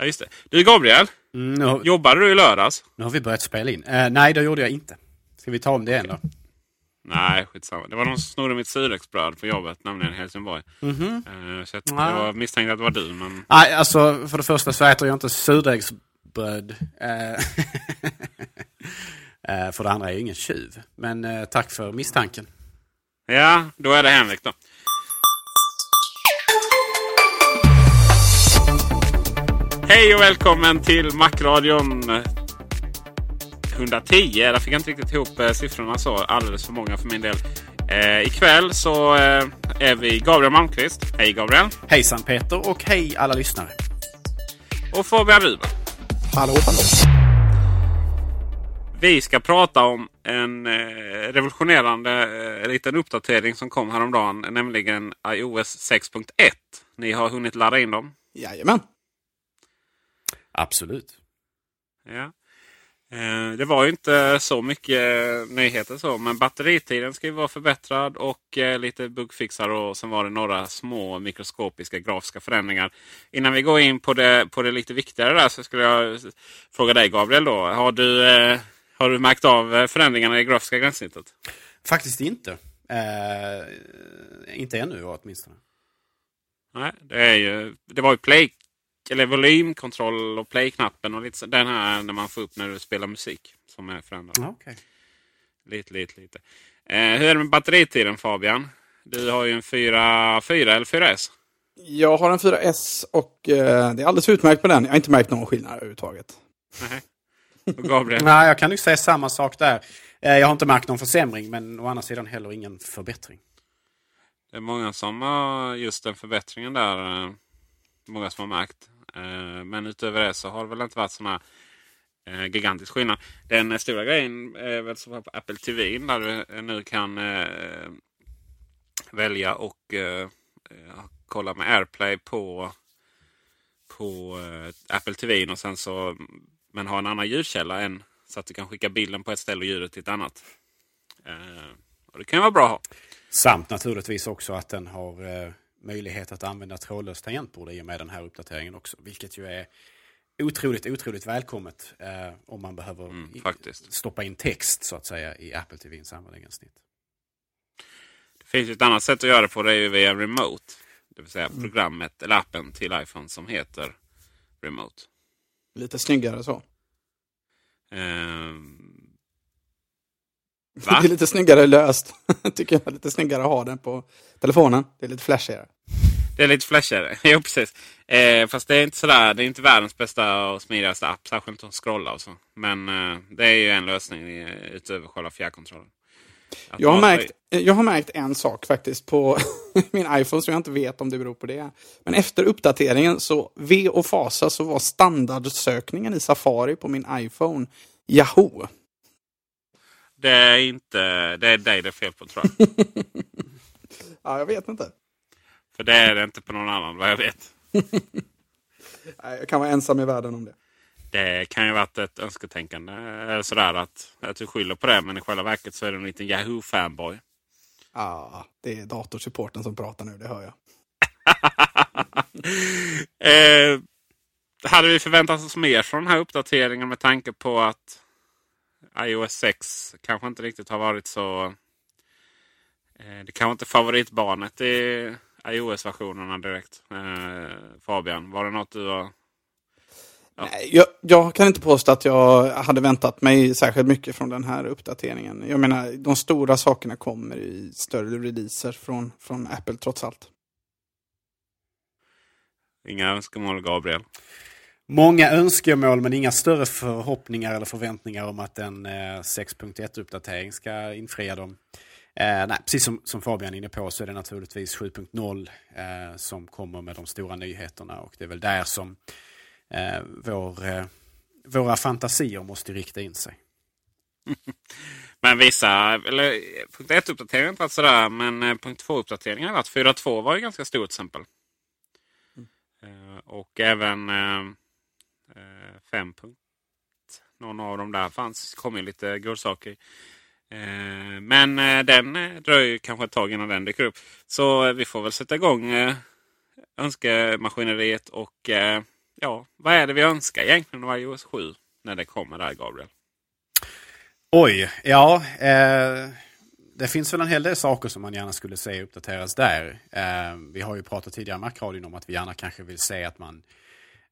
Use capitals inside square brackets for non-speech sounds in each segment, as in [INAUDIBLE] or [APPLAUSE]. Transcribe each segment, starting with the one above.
Ja, just det. Du Gabriel, Mm, har- jobbade du i lördags? nu har vi börjat spela in. Eh, nej, det gjorde jag inte. Ska vi ta om det igen då? Nej, skitsamma. Det var någon som snodde mitt surexbröd på jobbet, nämligen i Helsingborg. Mhm. Eh, så jag, Ah. jag misstänkte att det var du, men... Nej, alltså för det första så äter jag inte surdegsbröd. Eh, [LAUGHS] eh, för det andra är jag ingen tjuv. Men tack för misstanken. Ja, då är det Henrik då. Hej och välkommen till Macradion 110. Där fick jag inte riktigt ihop eh, siffrorna så. Alldeles för många för min del. Eh, ikväll så eh, är vi Gabriel Malmqvist. Hej Gabriel! Hejsan Peter och hej alla lyssnare. Och Fabian Ruben. Hallå, hallå. Vi ska prata om en eh, revolutionerande eh, liten uppdatering som kom häromdagen. Nämligen iOS 6.1. Ni har hunnit ladda in dem? Jajamän. Absolut. Ja. Eh, det var ju inte så mycket nyheter så. Men batteritiden ska ju vara förbättrad och eh, lite bugfixar. Och sen var det några små mikroskopiska grafiska förändringar. Innan vi går in på det, på det lite viktigare där så skulle jag fråga dig Gabriel. Då. Har, du, eh, har du märkt av förändringarna i grafiska gränssnittet? Faktiskt inte. Eh, inte ännu åtminstone. Nej, det, är ju, det var ju play, eller volymkontroll och play-knappen och lite så, den här när man får upp när du spelar musik som är förändrad. Okej. Lite, lite, lite. Eh, hur är det med batteritiden Fabian? Du har ju en 4, 4 eller 4S. Jag har en 4S och eh, det är alldeles utmärkt på den. Jag har inte märkt någon skillnad överhuvudtaget. Nej. Och Gabriel? [LAUGHS] Nej, jag kan nog säga samma sak där. Eh, jag har inte märkt någon försämring men å andra sidan heller ingen förbättring. Det är många som har just den förbättringen där. eh, Många som har märkt. Eh, Men utöver det så har det väl inte varit sådana eh, gigantisk skillnad. Den eh, stora grejen är väl som på Apple TV där du eh, nu kan eh, välja och eh, eh kolla med AirPlay på, på eh, Apple TV och sen så men ha en annan ljudkälla än så att du kan skicka bilden på ett ställe och ljudet till ett annat. Eh, och det kan ju vara bra att ha. Samt naturligtvis också att den har eh, möjlighet att använda trådlöst tangentbord i och med den här uppdateringen också. Vilket ju är otroligt, otroligt välkommet eh, om man behöver Mm, stoppa in text så att säga i Apple TVs användargränssnitt. Det finns ju ett annat sätt att göra det på. Det är ju via Remote. Det vill säga programmet eller appen till iPhone som heter Remote. Lite snyggare så. Ehm, Det Va? är lite snyggare löst. [LAUGHS] Tycker jag. Lite snyggare att ha den på telefonen. Det är lite flashigare. det är lite flashigare. [LAUGHS] jo, precis. Eh, fast det är inte sådär. Det är inte världens bästa och smidigaste app. Särskilt att scrolla och så. Men eh, det är ju en lösning i- utöver själva fjärrkontrollen. Att Jag har, märkt, jag har märkt en sak faktiskt på [LAUGHS] min iPhone som jag inte vet om det beror på det. Men efter uppdateringen så V och Fasa så var standardsökningen i Safari på min iPhone Yahoo. Det är inte... Det är dig det är fel på tror jag. [LAUGHS] Ja, jag vet inte. För det är det inte på någon annan vad jag vet. [LAUGHS] Nej, Jag kan vara ensam i världen om det. Det kan ju varit ett önsketänkande. Eller sådär att, att du skyller på det. Men i själva verket så är du en liten Yahoo-fanboy. Ah, det är datorsupporten som pratar nu, det hör jag. [LAUGHS] eh, hade vi förväntat oss mer från den här uppdateringen med tanke på att iOS 6 kanske inte riktigt har varit så... Eh, det kanske inte är favoritbarnet i iOS-versionerna direkt. Eh, Fabian, var det något du var... Ja. Nej, jag, jag kan inte påstå att jag hade väntat mig särskilt mycket från den här uppdateringen. Jag menar, de stora sakerna kommer i större releaser från, från Apple trots allt. Inga önskemål, Gabriel? Många önskemål men inga större förhoppningar eller förväntningar om att en eh, 6.1-uppdatering ska infria dem. Eh, nej, precis som, som Fabian är inne på så är det naturligtvis 7.0 eh, som kommer med de stora nyheterna och det är väl där som eh, vår, eh, våra fantasier måste rikta in sig. [LAUGHS] Men vissa, eller punkt 1-uppdateringen har inte varit sådär, men eh, punkt 2-uppdateringen har varit 4.2 var ju ganska stort till exempel. Eh, Och även 5 punkt. Någon av dem där fanns, kom ju lite godsaker. Eh, Men eh, den eh, dröjer ju kanske ett tag innan den dyker upp. Så eh, vi får väl sätta igång eh, önskemaskineriet och eh, ja, vad är det vi önskar egentligen av iOS 7 när det kommer där Gabriel? Oj, ja. Eh, det finns väl en hel del saker som man gärna skulle se uppdateras där. Eh, vi har ju pratat tidigare i Macradion om att vi gärna kanske vill se att man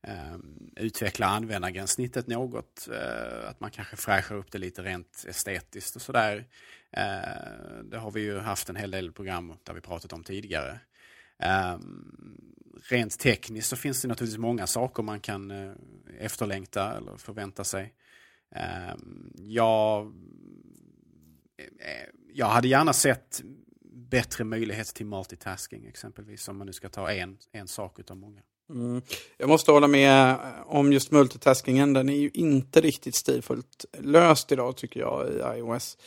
Ehm, utveckla användargränssnittet något. Eh, att man kanske fräschar upp det lite rent estetiskt och sådär. Eh, det har vi ju haft en hel del program där vi pratat om tidigare. Ehm, rent tekniskt så finns det naturligtvis många saker man kan eh, efterlängta eller förvänta sig. Ehm, jag, jag hade gärna sett bättre möjlighet till multitasking exempelvis. Om man nu ska ta en, en sak utav många. Mm. Jag måste hålla med om just multitaskingen. Den är ju inte riktigt stilfullt löst idag tycker jag i iOS.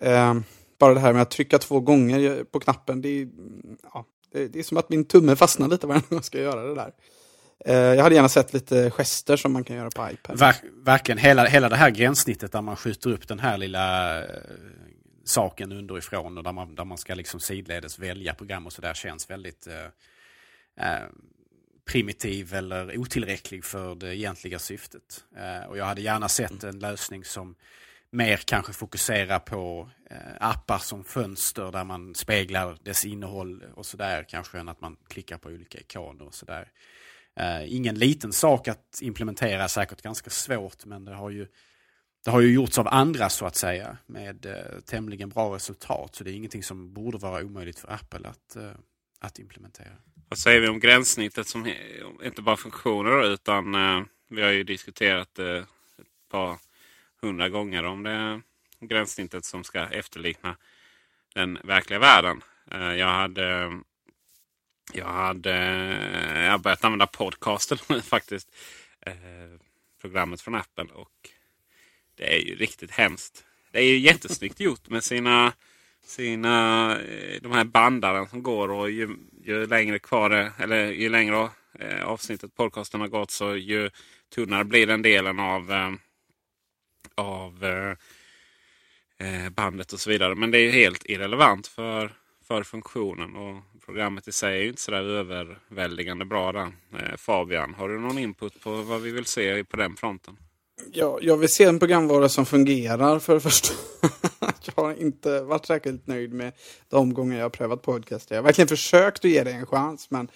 Eh, bara det här med att trycka två gånger på knappen. Det är, ja, det, det är som att min tumme fastnar lite varje gång jag ska göra det där. Eh, jag hade gärna sett lite gester som man kan göra på iPad. Ver, verkligen, hela, hela det här gränssnittet där man skjuter upp den här lilla eh, saken underifrån och där man, där man ska liksom sidledes välja program och sådär känns väldigt eh, eh, primitiv eller otillräcklig för det egentliga syftet. Eh, och jag hade gärna sett en lösning som mer kanske fokuserar på eh, appar som fönster där man speglar dess innehåll och sådär kanske än att man klickar på olika ikoner och sådär. Eh, ingen liten sak att implementera, säkert ganska svårt men det har ju det har ju gjorts av andra så att säga med eh, tämligen bra resultat. Så det är ingenting som borde vara omöjligt för Apple att, eh, att implementera. Vad säger vi om gränssnittet som inte bara funktioner utan eh, vi har ju diskuterat eh, ett par hundra gånger om det gränssnittet som ska efterlikna den verkliga världen. Eh, jag hade jag hade eh, jag har börjat använda podcasten [LAUGHS] nu faktiskt. Eh, programmet från Apple och det är ju riktigt hemskt. Det är ju jättesnyggt gjort med sina sina, eh, de här bandaren som går och ju, ju längre kvar det, eller ju längre eh, avsnittet podcasten har gått så ju tunnare blir den delen av, eh, av eh, eh, bandet och så vidare. Men det är ju helt irrelevant för, för funktionen och programmet i sig är ju inte sådär överväldigande bra där. Eh, Fabian, har du någon input på vad vi vill se på den fronten? Ja, jag vill se en programvara som fungerar för det första. [LAUGHS] jag har inte varit särskilt nöjd med de gånger jag har prövat podcast. Jag har verkligen försökt att ge det en chans men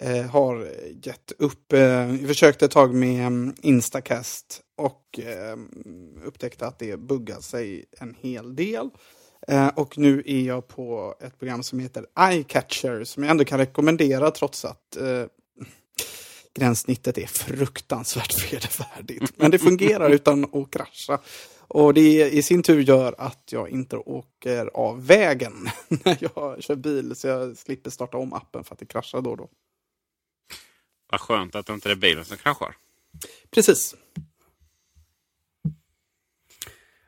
eh, har gett upp. Eh, jag försökte ett tag med um, Instacast och eh, upptäckte att det buggar sig en hel del. Eh, och nu är jag på ett program som heter EyeCatcher som jag ändå kan rekommendera trots att eh, gränssnittet är fruktansvärt vedervärdigt. Men det fungerar utan att krascha. Och det i sin tur gör att jag inte åker av vägen [LAUGHS] när jag kör bil. Så jag slipper starta om appen för att det kraschar då och då. Vad skönt att det inte är bilen som kraschar. Precis.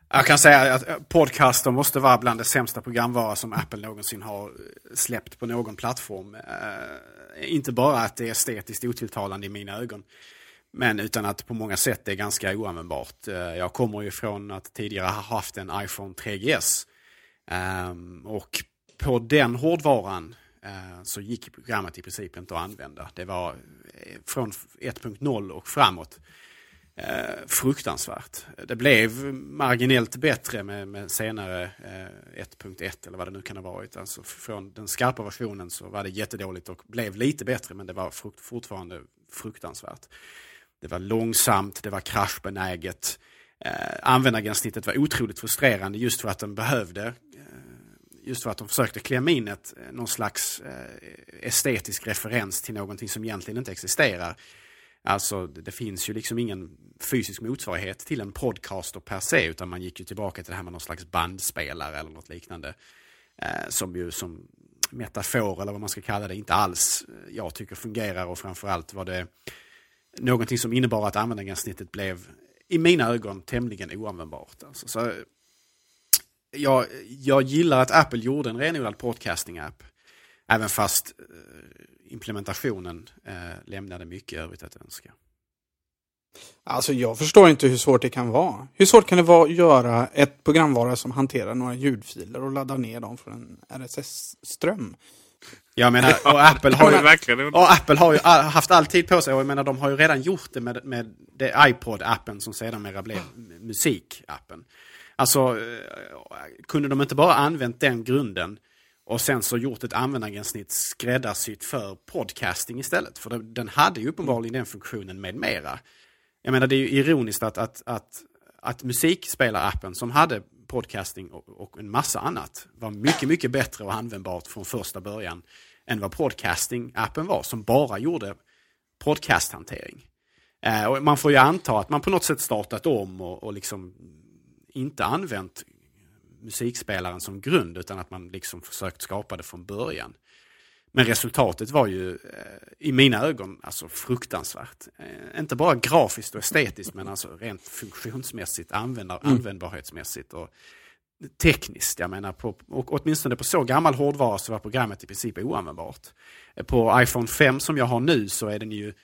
Jag kan säga att Podcaster måste vara bland det sämsta programvara som Apple någonsin har eh, släppt på någon plattform. Uh, inte bara att det är estetiskt otilltalande i mina ögon. Men utan att på många sätt det är ganska oanvändbart. Uh, jag kommer ju från att tidigare ha haft en iPhone 3GS. Um, ehm, och på den hårdvaran uh, så gick programmet i princip inte att använda. Det var från 1.0 och framåt eh, fruktansvärt. Det blev marginellt bättre med, med senare eh, 1.1 eller vad det nu kan ha varit. Alltså från den skarpa versionen så var det jättedåligt och blev lite bättre men det var frukt, fortfarande fruktansvärt. Det var långsamt, det var kraschbenäget. Eh, användargränssnittet var otroligt frustrerande just för att den behövde eh, just för att de försökte klämma in ett, eh, någon slags eh, estetisk referens till någonting som egentligen inte existerar. Alltså det finns ju liksom ingen fysisk motsvarighet till en podcaster per se utan man gick ju tillbaka till det här med någon slags bandspelare eller något liknande. Eh, som ju som metafor eller vad man ska kalla det inte alls eh, jag tycker fungerar och framförallt var det någonting som innebar att användargränssnittet blev i mina ögon tämligen oanvändbart. Alltså, så, eh, jag, jag gillar att Apple gjorde en renodlad podcasting-app. Även fast eh, implementationen eh, lämnade mycket övrigt att önska. Alltså jag förstår inte hur svårt det kan vara. Hur svårt kan det vara att göra ett programvara som hanterar några ljudfiler och ladda ner dem från en RSS-ström? Jag menar, och Apple har ju, [LAUGHS] och Apple har ju haft all tid på sig och jag menar de har ju redan gjort det med, med det iPod-appen som sedermera blev musikappen. Alltså, eh, kunde de inte bara använt den grunden och sen så gjort ett användargränssnitt skräddarsytt för podcasting istället. För den hade ju uppenbarligen den funktionen med mera. Jag menar det är ju ironiskt att, att, att, att musikspelarappen som hade podcasting och, och, en massa annat var mycket, mycket bättre och användbart från första början än vad podcasting-appen var som bara gjorde podcasthantering. Eh, och man får ju anta att man på något sätt startat om och, och liksom inte använt musikspelaren som grund utan att man liksom försökt skapa det från början. Men resultatet var ju eh, i mina ögon alltså fruktansvärt. Eh, inte bara grafiskt och estetiskt men alltså rent funktionsmässigt, användar, mm. användbarhetsmässigt och tekniskt. Jag menar, på, och åtminstone på så gammal hårdvara så var programmet i princip oanvändbart. Eh, på iPhone 5 som jag har nu så är den ju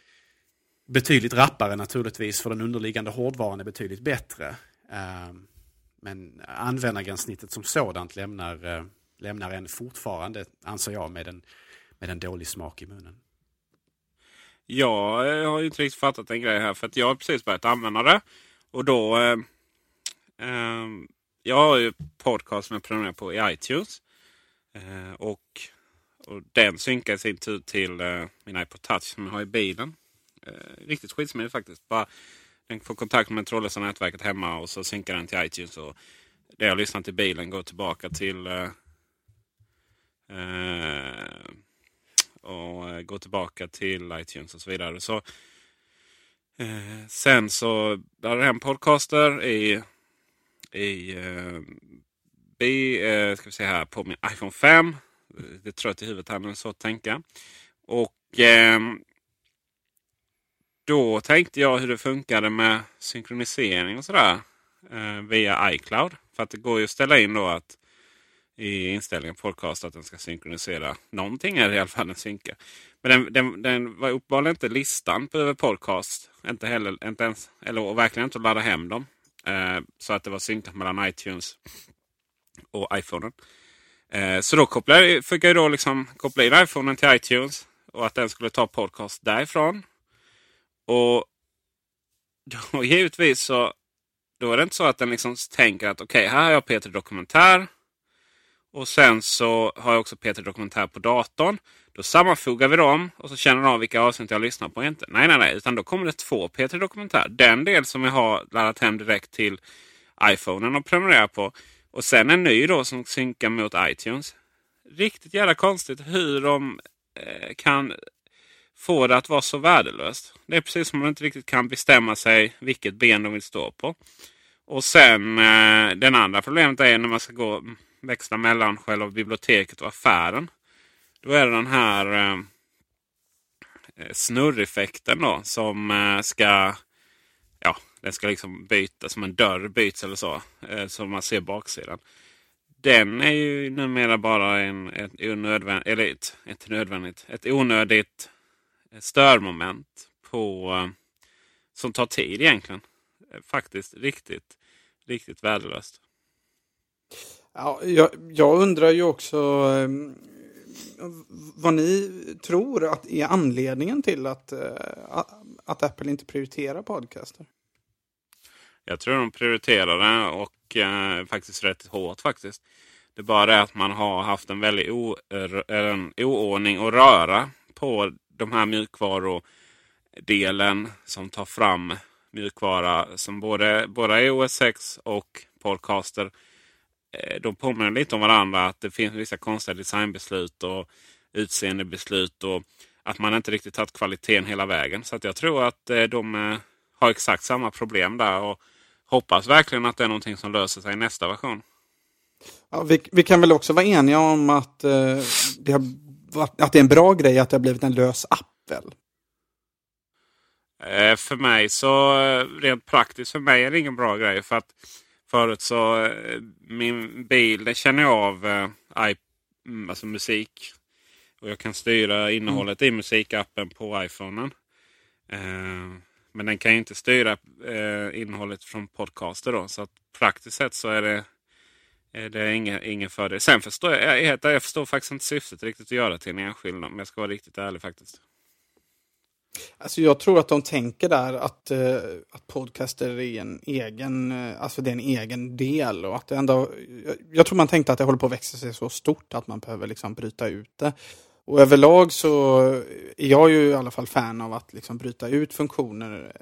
betydligt rappare naturligtvis för den underliggande hårdvaran är betydligt bättre. Um, men användargränssnittet som sådant lämnar, eh, lämnar en fortfarande, anser jag, med en, med en dålig smak i munnen. Jag har ju inte riktigt fattat en grej här för att jag har precis börjat använda det. Och då... Eh, eh, jag har ju podcast som jag prenumererar på i iTunes. Eh, och, och den synkar i sin tur till eh, min iPod Touch som jag har i bilen. Eh, riktigt skitsmidigt faktiskt. Bara den får kontakt med trådlösa nätverket hemma och så synkar den till iTunes. Och det jag lyssnat i bilen går tillbaka till eh, och eh, går tillbaka till iTunes och så vidare. Så, eh, sen så laddar jag hem podcaster i, i eh, B, eh, ska vi se här, på min iPhone 5. Det är trött i huvudet här men så att tänka. Och då tänkte jag hur det funkade med synkronisering och sådär eh, via iCloud. För att det går ju att ställa in då att i inställningen podcast att den ska synkronisera. Någonting är i alla fall den synkar. Men den, den, den var uppenbarligen inte listan på över podcast. Inte heller, inte ens, eller och verkligen inte att ladda hem dem. Eh, så att det var synkat mellan iTunes och iPhonen. Eh, så då kopplade, fick jag då liksom koppla in iPhonen till iTunes. Och att den skulle ta podcast därifrån. Och då [LAUGHS] givetvis så då är det inte så att den liksom tänker att okej, okay, här har jag Peter Dokumentär. Och sen så har jag också Peter Dokumentär på datorn. Då sammanfogar vi dem och så känner de av vilka avsnitt jag lyssnar på inte. Nej, nej, nej. Utan då kommer det två Peter Dokumentär. Den del som jag har laddat hem direkt till iPhonen och prenumererar på. Och sen en ny då som synkar mot iTunes. Riktigt jävla konstigt hur de eh, kan Få det att vara så värdelöst. Det är precis som man inte riktigt kan bestämma sig vilket ben de vill stå på. Och sen eh, den andra problemet är när man ska gå växla mellan själva biblioteket och affären. Då är det den här eh, eh, snurreffekten då som eh, ska... Ja, Den ska liksom byta som en dörr byts eller så. Eh, så man ser baksidan. Den är ju numera bara en, ett, onödvändigt, eller ett, ett, nödvändigt, ett onödigt störmoment på, som tar tid egentligen. Eh, faktiskt riktigt, riktigt värdelöst. Ja, jag, jag undrar ju också eh, vad ni tror att är anledningen till att, eh, att Apple inte prioriterar podcaster. Jag tror de prioriterar det och eh, faktiskt rätt hårt faktiskt. Det är bara det att man har haft en väldig o, en oordning och röra på de här mjukvarudelen som tar fram mjukvara som både, både iOS 6 och Podcaster. Eh, de påminner lite om varandra. Att det finns vissa konstiga designbeslut och utseendebeslut. Och att man inte riktigt tagit kvaliteten hela vägen. Så att jag tror att eh, de eh, har exakt samma problem där. Och hoppas verkligen att det är någonting som löser sig i nästa version. Ja, vi, vi kan väl också vara eniga om att, eh, det har, att det är en bra grej att det har blivit en lös app väl? Eh, för mig så eh, rent praktiskt för mig är det ingen bra grej. För att förut så eh, min bil den känner jag av mm, alltså musik. Och jag kan styra innehållet mm. i musikappen på iPhonen. Men den kan ju inte styra innehållet från podcaster. Då, så att praktiskt sett så är det, Eh, är det ingen, ingen fördel. Sen förstår jag, jag, jag förstår faktiskt inte syftet riktigt att göra till en enskild. Om jag ska vara riktigt ärlig faktiskt. Alltså jag tror att de tänker där att, uh, att podcaster är en egen, uh, alltså det är en egen del. Och att det ändå, jag, jag, tror man tänkte att det håller på att växa sig så stort att man behöver liksom bryta ut det. Och överlag så är jag ju i alla fall fan av att liksom bryta ut funktioner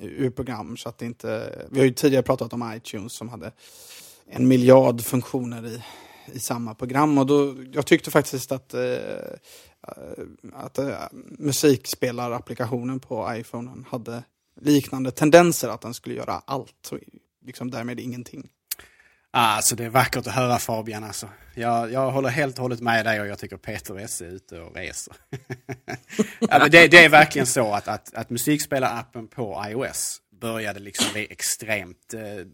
ur program. Så att det inte, vi har ju tidigare pratat om iTunes som hade en miljard funktioner i, i samma program. Och då, jag tyckte faktiskt att Eh, eh att eh, musikspelare-applikationen på iPhone hade liknande tendenser, att den skulle göra allt och liksom därmed ingenting. Ah, alltså det är vackert att höra Fabian alltså. Jag, jag håller helt och hållet med dig och jag tycker Peter S är ute och reser. [LAUGHS] ja, det, det, är verkligen så att, att, att musikspelarappen på iOS började liksom bli extremt eh,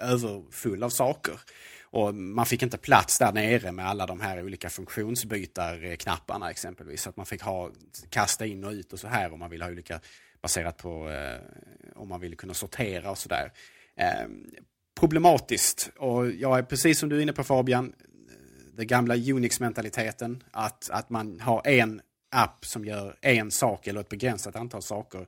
överfull av saker. Och man fick inte plats där nere med alla de här olika funktionsbytarknapparna exempelvis. Så att man fick ha, kasta in och ut och så här om man vill ha olika baserat på eh, om man vill kunna sortera och sådär. Eh, problematiskt och jag är precis som du är inne på Fabian, eh, den gamla Unix-mentaliteten. Att, att man har en app som gör en sak eller ett begränsat antal saker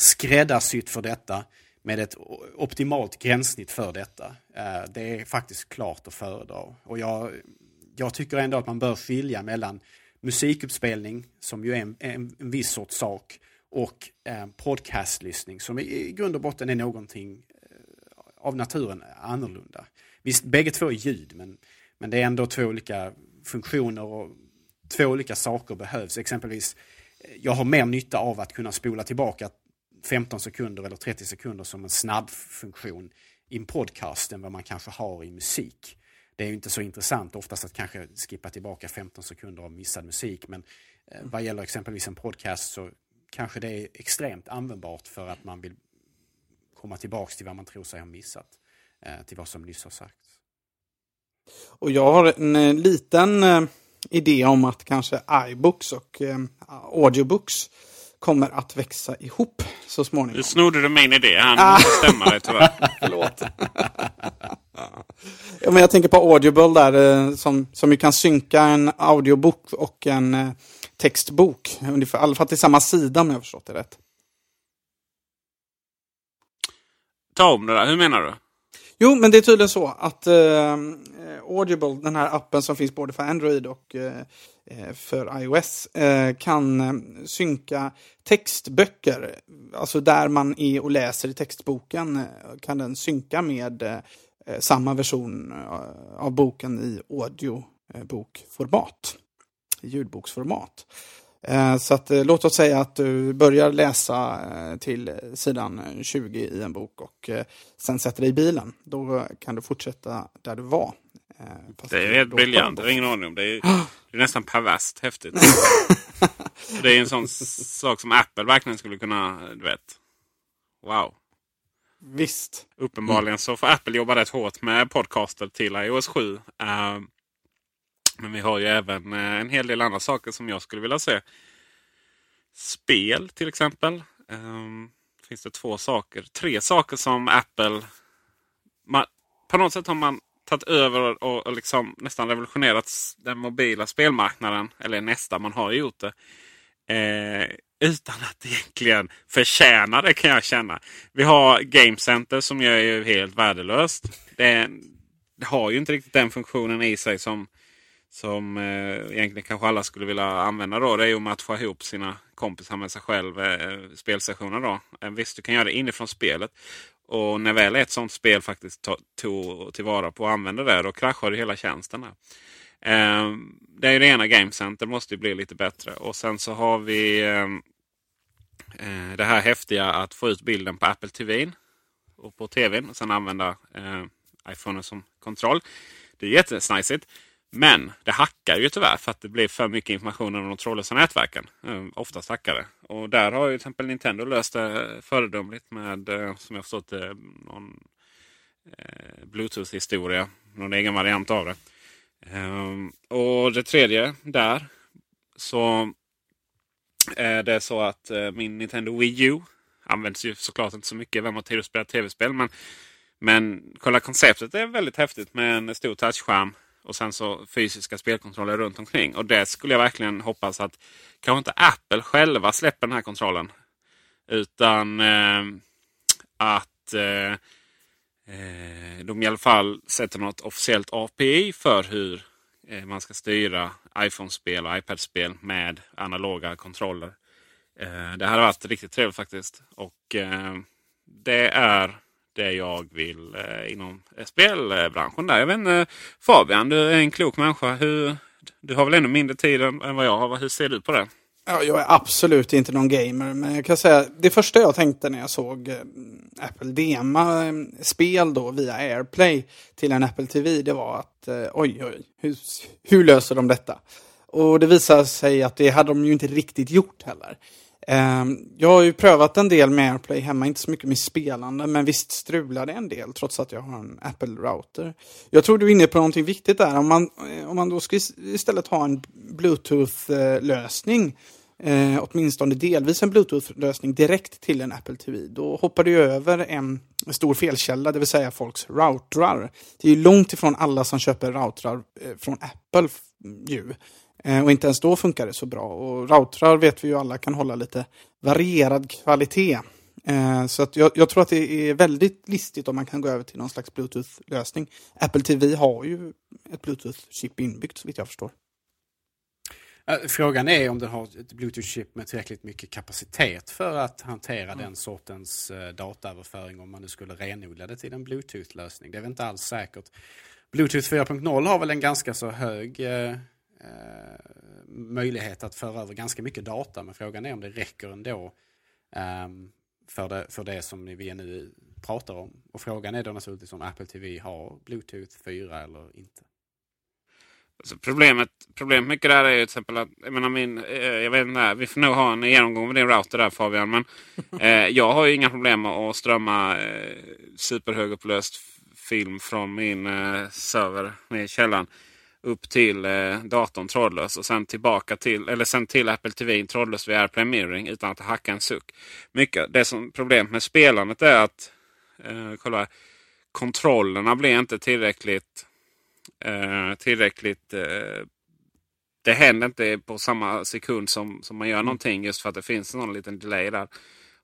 skräddarsytt för detta med ett optimalt gränssnitt för detta. Eh, det är faktiskt klart att föredra. Och jag, jag tycker ändå att man bör skilja mellan musikuppspelning, som ju är en, en, en viss sorts sak, och eh, podcastlyssning som i grund och botten är någonting eh, av naturen annorlunda. Visst, bägge två är ljud, men, men det är ändå två olika funktioner och två olika saker behövs. Exempelvis, eh, jag har mer nytta av att kunna spola tillbaka 15 sekunder eller 30 sekunder som en snabbfunktion i en podcast än vad man kanske har i musik. Det är ju inte så intressant oftast att kanske skippa tillbaka 15 sekunder av missad musik men eh, vad gäller exempelvis en podcast så kanske det är extremt användbart för att man vill komma tillbaks till vad man tror sig ha missat. Eh, till vad som nyss har sagts. Och jag har en eh, liten idé om att kanske iBooks och audiobooks kommer att växa ihop så småningom. Nu snodde du min idé. Han ah. stämma dig tyvärr. [LAUGHS] Förlåt. [LAUGHS] ja, men jag tänker på Audible där eh, som, som ju kan synka en audiobok och en eh, textbok. Ungefär, I alla fall till samma sida om jag har förstått det rätt. Ta om det där. Hur menar du? Jo, men det är tydligen så att eh, Audible, den här appen som finns både för Android och eh, eh för iOS eh, kan eh, synka textböcker. Alltså där man är och läser i textboken eh, kan den synka med samma version av boken i audiobokformat. Ljudboksformat. Så att, låt oss säga att du börjar läsa till sidan 20 i en bok och sen sätter dig i bilen. Då kan du fortsätta där du var Eh, det är helt briljant. Jag har ingen aning om det. Är, [GASPS] det är nästan perverst häftigt. [LAUGHS] det är en sån sak som Apple verkligen skulle kunna, du vet. Wow. Visst. Uppenbarligen så får Apple jobba rätt hårt med podcaster till iOS 7. Uh, men vi har ju även eh, en hel del andra saker som jag skulle vilja se. Spel till exempel. Um, finns det två saker, tre saker som Apple... Man, på något sätt har man tagit över och, och liksom nästan revolutionerat den mobila spelmarknaden. Eller nästan, man har ju gjort det. Eh, utan att egentligen förtjäna det kan jag känna. Vi har Game Center som ju är helt värdelöst. Det, det, har ju inte riktigt den funktionen i sig som, som eh, egentligen kanske alla skulle vilja använda. Då. Det är ju att få ihop sina kompisar med sig själv. Eh, spelsessioner då. Eh, visst, du kan göra det inifrån spelet. Och när väl ett sånt spel faktiskt tog tillvara på och använde det, då kraschade hela tjänsten. Eh, det är ju det ena Game Center måste bli lite bättre. Och sen så har vi ehm, eh, det här häftiga att få ut bilden på Apple TV och på tvn och sen använda eh, iPhone som kontroll. Det är jättesnajsigt. Men det hackar ju tyvärr för att det blir för mycket information om de trådlösa nätverken. Ehm, oftast hackar det. Och där har ju till exempel Nintendo löst det eh, föredömligt med, eh, som jag förstått det, någon eh, Bluetooth-historia. Någon egen variant av det. Ehm, och det tredje där så är det så att min Nintendo Wii U används ju såklart inte så mycket. Vem har tid att spela tv-spel? Men, men kolla konceptet är väldigt häftigt med en stor touchskärm och sen så fysiska spelkontroller runt omkring. Och det skulle jag verkligen hoppas att kanske inte Apple själva släpper den här kontrollen. Utan eh, att eh, eh de i alla fall sätter något officiellt API för hur eh, man ska styra iPhone-spel och iPad-spel med analoga kontroller. Eh, det hade varit riktigt trevligt faktiskt. Och eh, det är det jag vill eh, inom spelbranschen. Där. Jag vet inte, Fabian, du är en klok människa. Hur, du har väl ännu mindre tid än, än vad jag har. Hur ser du på det? Ja, jag är absolut inte någon gamer, men jag kan säga det första jag tänkte när jag såg eh, Apple dema eh, spel då via AirPlay till en Apple TV, det var att eh, oj, oj, hur, hur löser de detta? Och det visade sig att det hade de ju inte riktigt gjort heller. Ehm, jag har ju prövat en del med AirPlay hemma, inte så mycket med spelande, men visst strular det en del trots att jag har en Apple-router. Jag tror du är inne på någonting viktigt där. Om man, eh, om man då ska istället ha en Bluetooth-lösning eh, åtminstone delvis en Bluetooth-lösning direkt till en Apple TV. Då hoppar du över en stor felkälla, det vill säga folks routrar. Det är ju långt ifrån alla som köper routrar eh, från Apple ju. Eh, och inte ens då funkar det så bra. Och routrar vet vi ju alla kan hålla lite varierad kvalitet. Eh, så att jag, jag, tror att det är väldigt listigt om man kan gå över till någon slags Bluetooth-lösning. Apple TV har ju ett Bluetooth-chip inbyggt så vitt jag förstår. Frågan är om den har ett Bluetooth-chip med tillräckligt mycket kapacitet för att hantera mm. den sortens dataöverföring om man nu skulle renodla det till en Bluetooth-lösning. Det är väl inte alls säkert. Bluetooth 4.0 har väl en ganska så hög möjlighet att föra över ganska mycket data men frågan är om det räcker ändå um, för, det, för det som vi nu pratar om. Och frågan är då naturligtvis om Apple TV har Bluetooth 4 eller inte. Alltså problemet, problemet mycket där är ju till exempel att jag, menar min, eh, jag vet inte, vi får nog ha en genomgång med din router där Fabian. Men [LAUGHS] eh, jag har ju inga problem med att strömma eh, superhögupplöst film från min eh, server nere i källaren upp till eh, datorn trådlös och sen tillbaka till, eller sen till Apple TV trådlös via AirPlay Mirroring utan att hacka en suck. Mycket, det som problemet med spelandet är att eh, kolla, kontrollerna blir inte tillräckligt eh, tillräckligt. Eh, det händer inte på samma sekund som, som man gör mm. någonting just för att det finns någon liten delay där.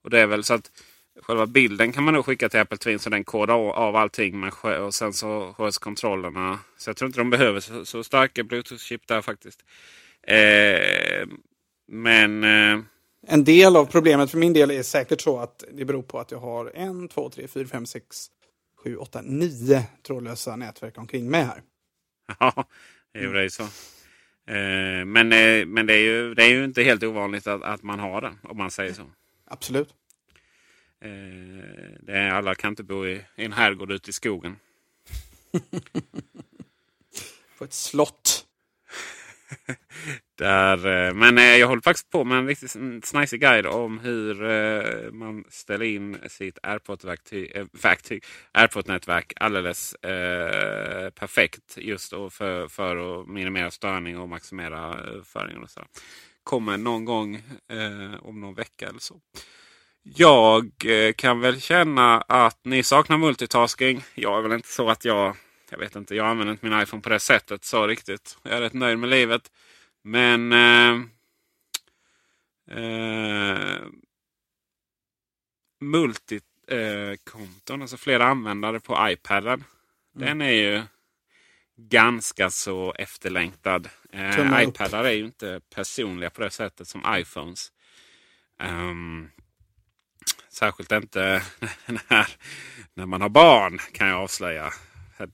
Och det är väl så att Själva bilden kan man nog skicka till Apple Twin så den kodar av allting. Med, och sen så sköts kontrollerna. Så jag tror inte de behöver så, så starka Bluetooth-chip där faktiskt. Eh, men... Eh, en del av problemet för min del är säkert så att det beror på att jag har en, två, tre, fyra, fem, sex, sju, åtta, nio trådlösa nätverk omkring mig här. [LAUGHS] Ja, det är ju så. Eh, men eh, men det, är ju, det är ju inte helt ovanligt att, att man har det, om man säger så. Absolut. Eh, det är, alla kan inte bo i, i en herrgård ute i skogen. [LAUGHS] På ett slott. [LAUGHS] Där, eh, men eh, jag håller faktiskt på med en riktigt snajsig guide om hur man ställer in sitt AirPod-verktyg, AirPod-nätverk alldeles eh, perfekt. Just för, för att minimera störning och maximera överföringen. Och så. Kommer någon gång eh, om någon vecka eller så. Jag kan väl känna att ni saknar multitasking. Jag är väl inte så att jag... Jag vet inte, jag använder inte min iPhone på det sättet så riktigt. Jag är rätt nöjd med livet. Men... Eh, eh, multikonton, alltså flera användare på iPaden. Mm. Den är ju ganska så efterlängtad. Eh, iPadar är ju inte personliga på det sättet som iPhones. Um, särskilt inte [LAUGHS] när, när man har barn kan jag avslöja.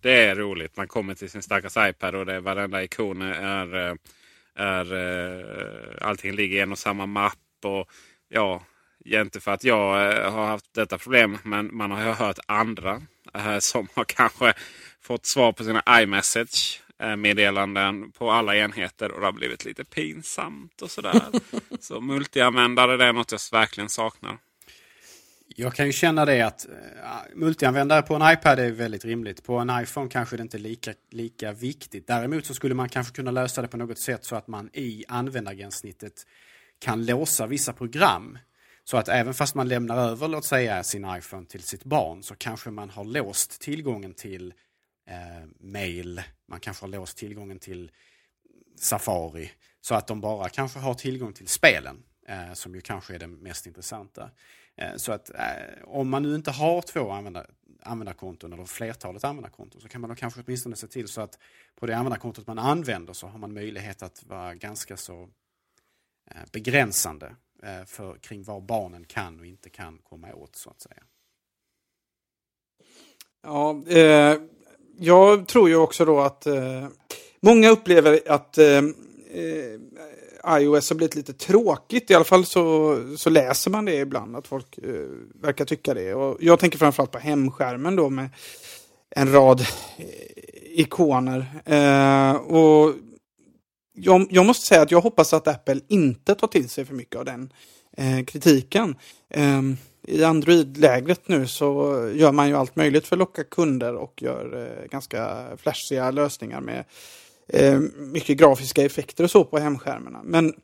Det är roligt. Man kommer till sin stackars iPad och det är varenda ikon är är, eh, allting ligger i en och samma mapp. Och, ja, inte för att jag eh, har haft detta problem, men man har hört andra eh, som har kanske fått svar på sina iMessage meddelanden på alla enheter och det har blivit lite pinsamt och sådär. [LAUGHS] så multianvändare det är något jag verkligen saknar. Jag kan ju känna det att eh, multianvändare på en iPad är väldigt rimligt. På en iPhone kanske det inte är lika, lika viktigt. Däremot så skulle man kanske kunna lösa det på något sätt så att man i användargränssnittet kan låsa vissa program. Så att även fast man lämnar över, låt säga, sin iPhone till sitt barn så kanske man har låst tillgången till eh, mail. Man kanske har låst tillgången till Safari. Så att de bara kanske har tillgång till spelen. Eh, som ju kanske är det mest intressanta. Eh, så att eh, om man nu inte har två användar, användarkonton eller flertalet användarkonton så kan man då kanske åtminstone se till så att på det användarkontot man använder så har man möjlighet att vara ganska så eh, begränsande eh, för, kring vad barnen kan och inte kan komma åt så att säga. Ja, eh, jag tror ju också då att eh, många upplever att eh, eh iOS har blivit lite tråkigt. I alla fall så, så läser man det ibland, att folk eh, verkar tycka det. Och jag tänker framförallt på hemskärmen då med en rad eh, ikoner. Eh, och jag, jag, måste säga att jag hoppas att Apple inte tar till sig för mycket av den eh, kritiken. Eh, I Android-lägret nu så gör man ju allt möjligt för att locka kunder och gör eh, ganska flashiga lösningar med eh, mycket grafiska effekter och så på hemskärmarna. Men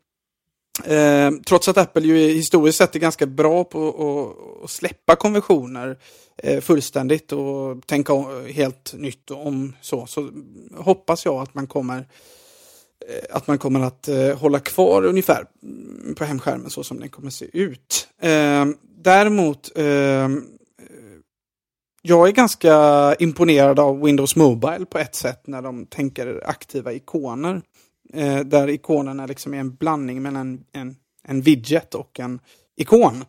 eh, trots att Apple ju historiskt sett är ganska bra på att släppa konventioner eh, fullständigt och tänka helt nytt om så, så hoppas jag att man kommer eh, att man kommer att eh, hålla kvar ungefär mm, på hemskärmen så som den kommer se ut. Eh, däremot eh, jag är ganska imponerad av Windows Mobile på ett sätt när de tänker aktiva ikoner. Eh, där ikonerna liksom är en blandning mellan en, en widget och en ikon.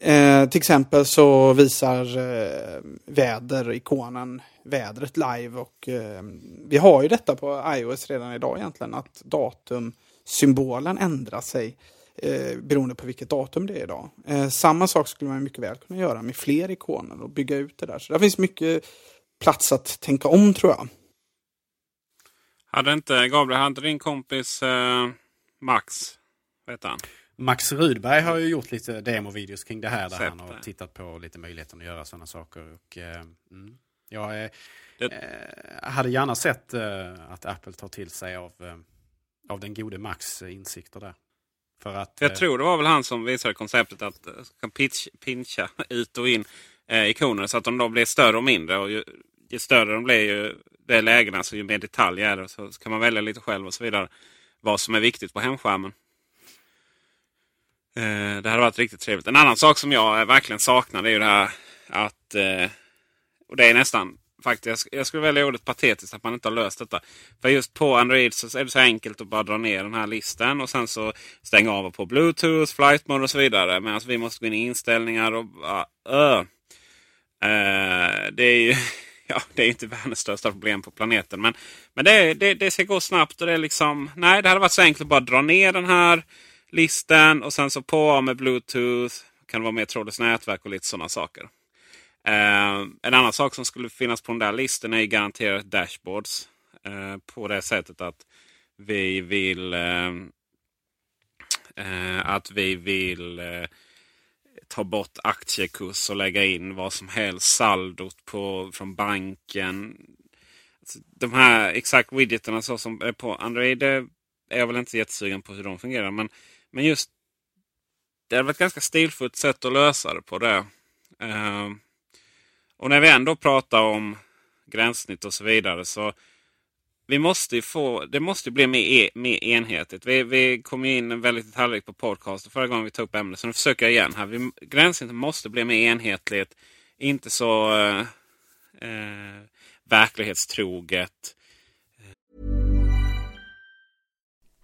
Eh, till exempel så visar eh, väder-ikonen vädret live och eh, vi har ju detta på iOS redan idag egentligen att datumsymbolen ändrar sig eh, beroende på vilket datum det är idag. Eh, samma sak skulle man mycket väl kunna göra med fler ikoner och bygga ut det där. Så det finns mycket plats att tänka om tror jag. Hade inte Gabriel, hade din kompis eh, Max, vet han? Max Rudberg har ju gjort lite demovideos kring det här där Sett han har det. tittat på lite möjligheter att göra sådana saker. Och, eh, mm, jag eh, eh, hade gärna sett eh, att Apple tar till sig av, eh, av den gode Max insikter där. För att, jag eh, tror det var väl han som visade konceptet att uh, kan pitch, pincha [LAUGHS] ut och in eh, ikoner så att de då blir större och mindre. Och ju, ju större de blir ju det lägena, så ju mer detalj är det. Så, så kan man välja lite själv och så vidare. Vad som är viktigt på hemskärmen. Eh, det hade varit riktigt trevligt. En annan sak som jag verkligen saknar är ju det här att... Eh, och det är nästan faktiskt. Jag skulle välja ordet patetiskt att man inte har löst detta. För just på Android så är det så enkelt att bara dra ner den här listan och sen så stänga av och på Bluetooth, flight mode och så vidare. Medan alltså, vi måste gå in i inställningar och uh, uh. Det är ju [LAUGHS] ja, det är inte världens största problem på planeten. Men, men det, det, det ska gå snabbt och det är liksom... Nej, det hade varit så enkelt att bara dra ner den här listan och sen så på med Bluetooth. Kan vara med trådlöst nätverk och lite sådana saker. Uh, en annan sak som skulle finnas på den där listan är garanterat dashboards. Uh, på det sättet att vi vill uh, Eh, att vi vill eh, ta bort aktiekurs och lägga in vad som helst. Saldot på, från banken. Alltså, de här exakt widgeterna så som är på Android är jag väl inte jättesugen på hur de fungerar. Men, men just det är väl ett ganska stilfullt sätt att lösa det på det. Och när vi ändå pratar om gränssnitt och så vidare. så vi måste få, det måste bli mer, e, mer enhetligt. Vi, vi kom in väldigt detaljrikt på podcast förra gången vi tog upp ämnet. Så nu försöker jag igen. här. Vi, gränssnittet måste bli mer enhetligt. Inte så eh, eh, verklighetstroget.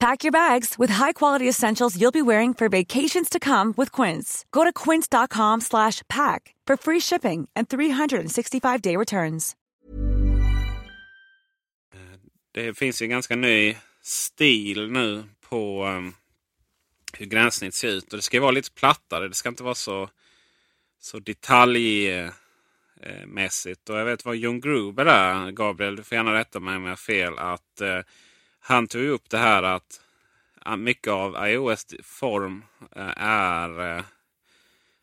Pack your bags with high-quality essentials you'll be wearing for vacations to come with Quince. Go to quince.com slash pack for free shipping and 365-day returns. Eh, det finns ju en ganska ny stil nu på um, hur gränssnitt ser ut. Och det ska vara lite plattare. Det ska inte vara så, så detaljmässigt. Och jag vet vad John Gruber är, Gabriel, du får gärna rätta mig om jag har fel. Att uh, han tog upp det här att mycket av iOS form eh, är eh,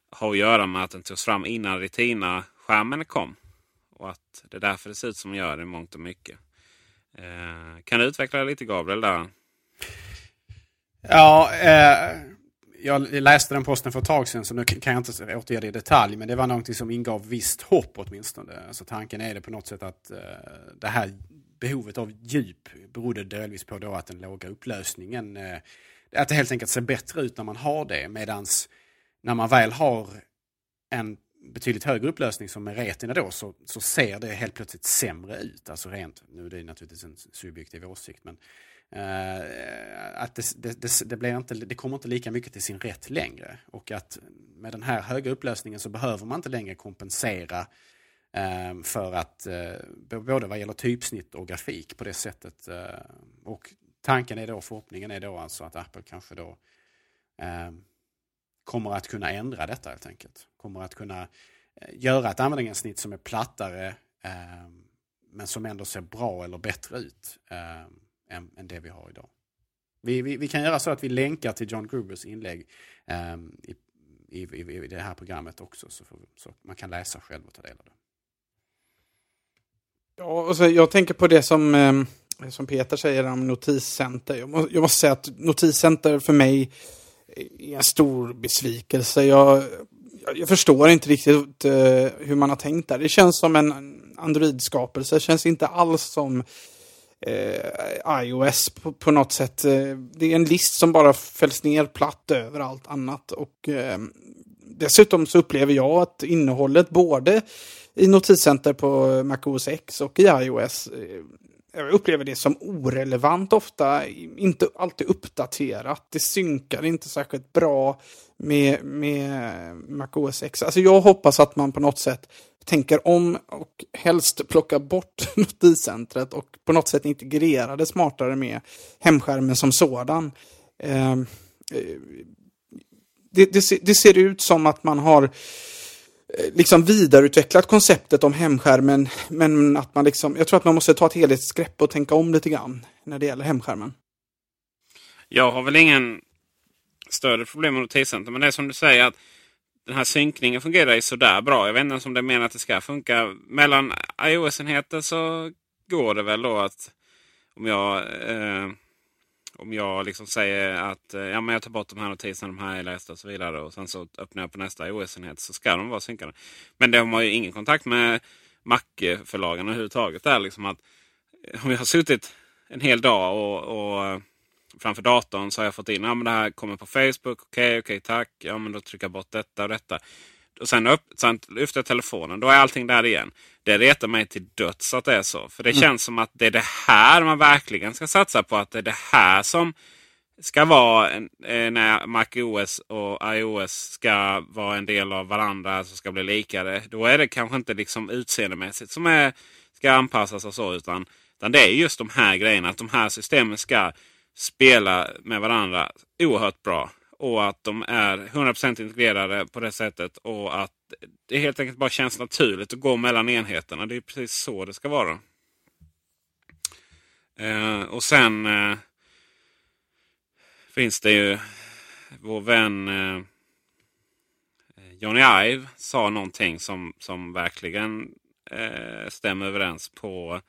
har att göra med att den togs fram innan Retina-skärmen kom. Och att det är därför det ser ut som det gör i mångt och mycket. Eh, kan du utveckla lite Gabriel där? Ja, eh, jag läste den posten för ett tag sedan så nu kan jag inte återge det i detalj. Men det var någonting som ingav visst hopp åtminstone. Alltså tanken är det på något sätt att eh, det här behovet av djup berodde delvis på då att den låga upplösningen, eh, att det helt enkelt ser bättre ut när man har det. Medans när man väl har en betydligt högre upplösning som med Retina då så, så ser det helt plötsligt sämre ut. Alltså rent, nu är det naturligtvis en subjektiv åsikt men eh, att det, det, det, det, blir inte, det kommer inte lika mycket till sin rätt längre. Och att med den här höga upplösningen så behöver man inte längre kompensera Eh, Ehm, för att eh, både vad gäller typsnitt och grafik på det sättet. Eh, och tanken är då, förhoppningen är då alltså att Apple kanske då eh, kommer att kunna ändra detta helt enkelt. Kommer att kunna eh, göra ett användargränssnitt som är plattare eh, men som ändå ser bra eller bättre ut eh, än, än, det vi har idag. Vi, vi, vi, kan göra så att vi länkar till John Grubers inlägg eh, i, i, i, det här programmet också så, vi, så, man kan läsa själv och ta del av det. Ja, och så, jag tänker på det som, eh, som Peter säger om notiscenter. Jag, må, jag måste säga att notiscenter för mig är en stor besvikelse. Jag, jag förstår inte riktigt eh, hur man har tänkt där. Det känns som en Android-skapelse. Det känns inte alls som eh, iOS på, på, något sätt. Eh, det är en list som bara fälls ner platt över allt annat. Och ehm, dessutom så upplever jag att innehållet både i Notiscenter på MacOS X och i iOS eh, jag upplever det som orelevant ofta, inte alltid uppdaterat. Det synkar inte särskilt bra med, med MacOS X. Alltså jag hoppas att man på något sätt tänker om och helst plockar bort [LAUGHS] notiscentret och på något sätt integrerar det smartare med hemskärmen som sådan. Ehm, eh, det, det, det ser ut som att man har eh, liksom vidareutvecklat konceptet om hemskärmen. Men att man liksom, jag tror att man måste ta ett helhetsgrepp och tänka om lite grann när det gäller hemskärmen. Jag har väl ingen större problem med notiscenter. Men det är som du säger att den här synkningen fungerar ju sådär bra. Jag vet inte ens om det är meningen att det ska funka. Mellan iOS-enheter så går det väl då att om jag eh, om jag liksom säger att eh, ja, men jag tar bort de här notiserna, de här är lästa och så vidare. Och sen så öppnar jag på nästa iOS-enhet så ska de vara synkade. Men de har ju ingen kontakt med Mac-förlagen överhuvudtaget. Där, liksom att, eh, om jag har suttit en hel dag och, och eh, framför datorn så har jag fått in att ja, det här kommer på Facebook. Okej, okay, okej, okay, tack. Ja, men då trycker jag bort detta och detta och sen, upp, sen lyfter jag telefonen. Då är allting där igen. Det retar mig till döds att det är så. För det mm. känns som att det är det här man verkligen ska satsa på. Att det är det här som ska vara en, eh, när MacOS och iOS ska vara en del av varandra. Som ska bli likare. Då är det kanske inte liksom utseendemässigt som är, ska anpassas och så. Utan, utan det är just de här grejerna. Att de här systemen ska spela med varandra oerhört bra. Och att de är 100% integrerade på det sättet. Och att det helt enkelt bara känns naturligt att gå mellan enheterna. Det är precis så det ska vara. Eh, och sen eh, finns det ju vår vän eh, Johnny Ive sa någonting som, som verkligen eh, stämmer överens på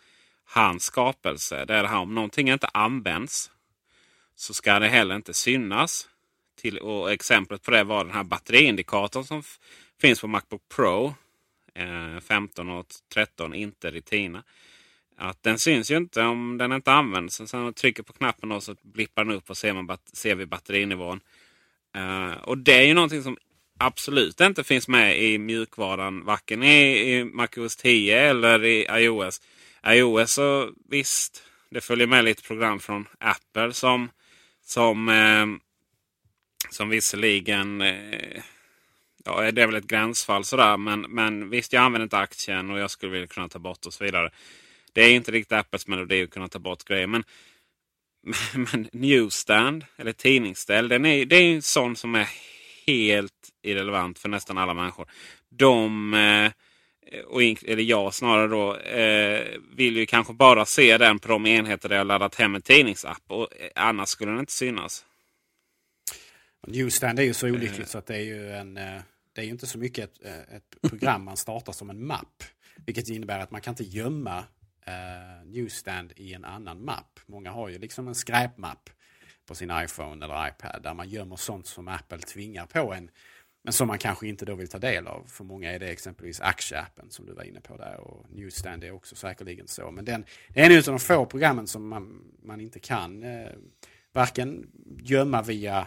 hans skapelse. Det är det här om någonting inte används så ska det heller inte synas. Till, och exemplet på det var den här batteriindikatorn som finns på Macbook Pro. Eh, 15 och 13, inte Retina. Att den syns ju inte om den inte används. Sen man trycker på knappen och så blippar den upp och ser, man ser vi batterinivån. Eh, och det är ju någonting som absolut inte finns med i mjukvaran. Varken i, i MacOS 10 eller i iOS. iOS så visst, det följer med lite program från Apple som, som eh, som visserligen eh, ja, det är väl ett gränsfall sådär. Men, men visst, jag använder inte aktien och jag skulle vilja kunna ta bort och så vidare. Det är inte riktigt Apples melodi att kunna ta bort grejer. Men, [LAUGHS] men Newsstand, eller tidningsställ, den är, det är en sån som är helt irrelevant för nästan alla människor. De, eh, och, eller jag snarare då, eh, vill ju kanske bara se den på de enheter där jag laddat hem en tidningsapp. Och eh, annars skulle den inte synas. Newsstand är ju så olyckligt så att det är ju en... Eh, det är ju inte så mycket ett, eh, ett program man startar som en mapp. Vilket innebär att man kan inte gömma uh, Newsstand i en annan mapp. Många har ju liksom en skräpmapp på sin iPhone eller iPad där man gömmer sånt som Apple tvingar på en. Men som man kanske inte då vill ta del av. För många är det exempelvis aktieappen som du var inne på där. Och Newsstand är också säkerligen så. Men den, det är en av de få programmen som man, man inte kan eh, varken gömma via eh,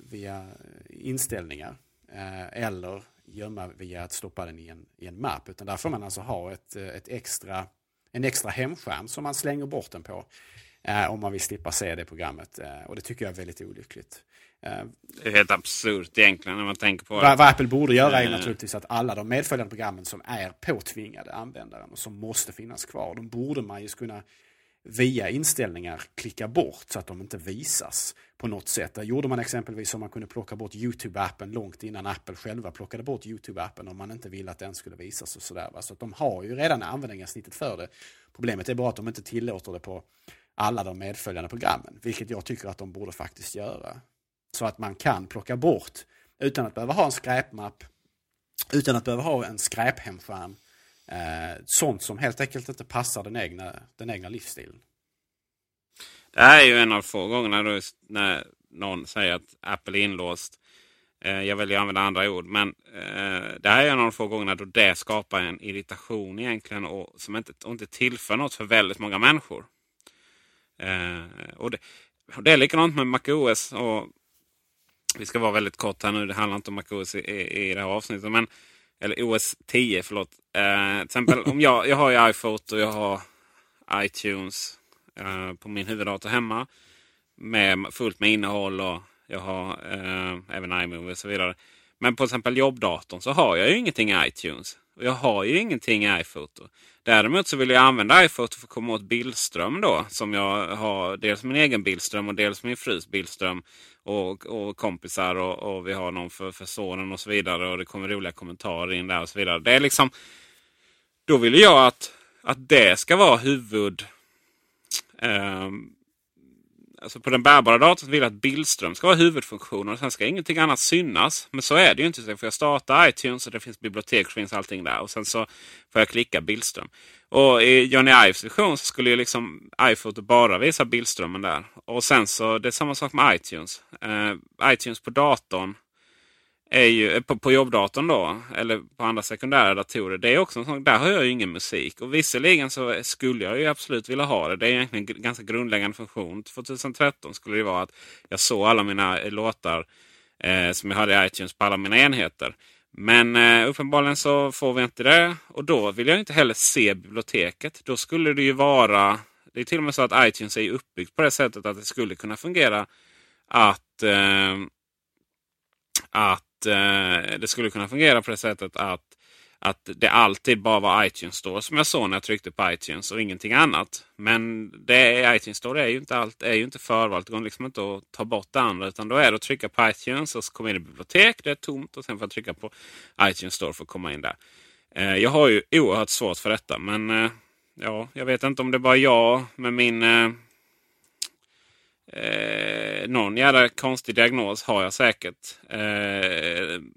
via inställningar eh, eller gömma via att stoppa den i en, i en mapp. Utan där får man alltså ha ett, eh, ett extra, en extra hemskärm som man slänger bort den på. Eh, om man vill slippa se det programmet. Eh, och det tycker jag är väldigt olyckligt. Eh, Det är helt absurt egentligen när man tänker på vad, vad Apple borde göra är Eh, naturligtvis att alla de medföljande programmen som är påtvingade användaren och som måste finnas kvar, de borde man ju kunna via inställningar klicka bort så att de inte visas på något sätt. Det gjorde man exempelvis om man kunde plocka bort YouTube-appen långt innan Apple själva plockade bort YouTube-appen om man inte ville att den skulle visas och sådär. Så att de har ju redan användarsnittet för det. Problemet är bara att de inte tillåter det på alla de medföljande programmen, vilket jag tycker att de borde faktiskt göra. Så att man kan plocka bort, utan att behöva ha en skräpmapp, utan att behöva ha en skräphemskärm, eh, sånt som helt enkelt inte passar den egna, den egna livsstilen. Det här är ju en av få gångerna då, när någon säger att Apple är inlåst. Eh, jag väljer att använda andra ord. Men eh, det här är en av de få gångerna då det skapar en irritation egentligen och som inte, och inte tillför något för väldigt många människor. Eh, och, det, och det är likadant med MacOS. Och vi ska vara väldigt kort här nu. Det handlar inte om MacOS i, i, i det här avsnittet. Men, eller OS 10, förlåt. Eh, till exempel om jag, jag har ju iPhoto och jag har iTunes eh, på min huvuddator hemma. Med fullt med innehåll och jag har eh, även iMovie och så vidare. Men på till exempel jobbdatorn så har jag ju ingenting i iTunes. Och jag har ju ingenting i iPhoto. Däremot så vill jag använda iPhoto för att komma åt bildström då. Som jag har dels min egen bildström och dels min frus bildström. Och, och kompisar och, och vi har någon för, för sonen och så vidare. Och det kommer roliga kommentarer in där och så vidare. Det är liksom... Då vill jag att, att det ska vara huvud... ehm, alltså på den bärbara datorn vill jag att bildström ska vara huvudfunktionen och sen ska ingenting annat synas. Men så är det ju inte. Sen får jag starta iTunes och det finns bibliotek och finns allting där. Och sen så får jag klicka bildström. Och i Johnny Ives version så skulle ju liksom iPhoto bara visa bildströmmen där. Och sen så, det är samma sak med iTunes. Uh, iTunes på datorn är ju, eh, på, på jobbdatorn då, eller på andra sekundära datorer. Det är också en sån, där har jag ju ingen musik. Och visserligen så skulle jag ju absolut vilja ha det. Det är egentligen en ganska grundläggande funktion. 2013 skulle det vara att jag såg alla mina eh, låtar eh, som jag hade i iTunes på alla mina enheter. Men eh, uppenbarligen så får vi inte det. Och då vill jag inte heller se biblioteket. Då skulle det ju vara... Det är till och med så att iTunes är uppbyggt på det sättet att det skulle kunna fungera att eh, att eh, det skulle kunna fungera på det sättet att, att det alltid bara var iTunes Store som jag såg när jag tryckte på iTunes och ingenting annat. Men det, iTunes Store är ju inte, allt, är ju inte förvalt. Det går liksom inte att ta bort det andra. Utan då är det att trycka på iTunes och så kommer in i bibliotek. Det är tomt och sen får jag trycka på iTunes Store för att komma in där. Eh, jag har ju oerhört svårt för detta. Men eh, ja, jag vet inte om det är bara jag med min eh, eh, någon jävla konstig diagnos har jag säkert. Eh,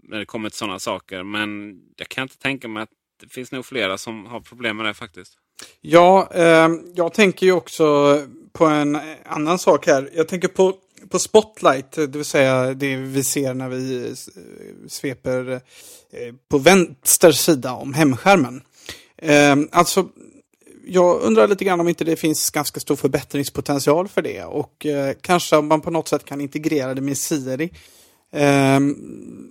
när det kommer till sådana saker. Men jag kan inte tänka mig att det finns nog flera som har problem med det faktiskt. Ja, eh, jag tänker ju också på en annan sak här. Jag tänker på, på Spotlight, det vill säga det vi ser när vi sveper eh, på vänster sida om hemskärmen. Eh, alltså, jag undrar lite grann om inte det finns ganska stor förbättringspotential för det. Och eh, kanske om man på något sätt kan integrera det med Siri. Eh,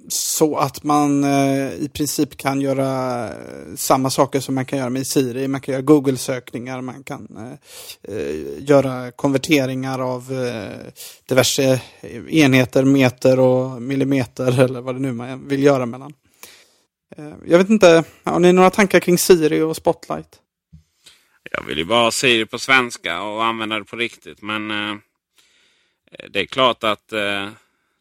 så att man eh, i princip kan göra eh, samma saker som man kan göra med Siri. Man kan göra Google-sökningar, man kan eh, eh göra konverteringar av eh, diverse enheter, meter och millimeter [LAUGHS] eller vad det nu man vill göra mellan. Eh, jag vet inte, har ni några tankar kring Siri och Spotlight? Jag vill ju bara ha Siri på svenska och använda det på riktigt. Men eh, det är klart att eh,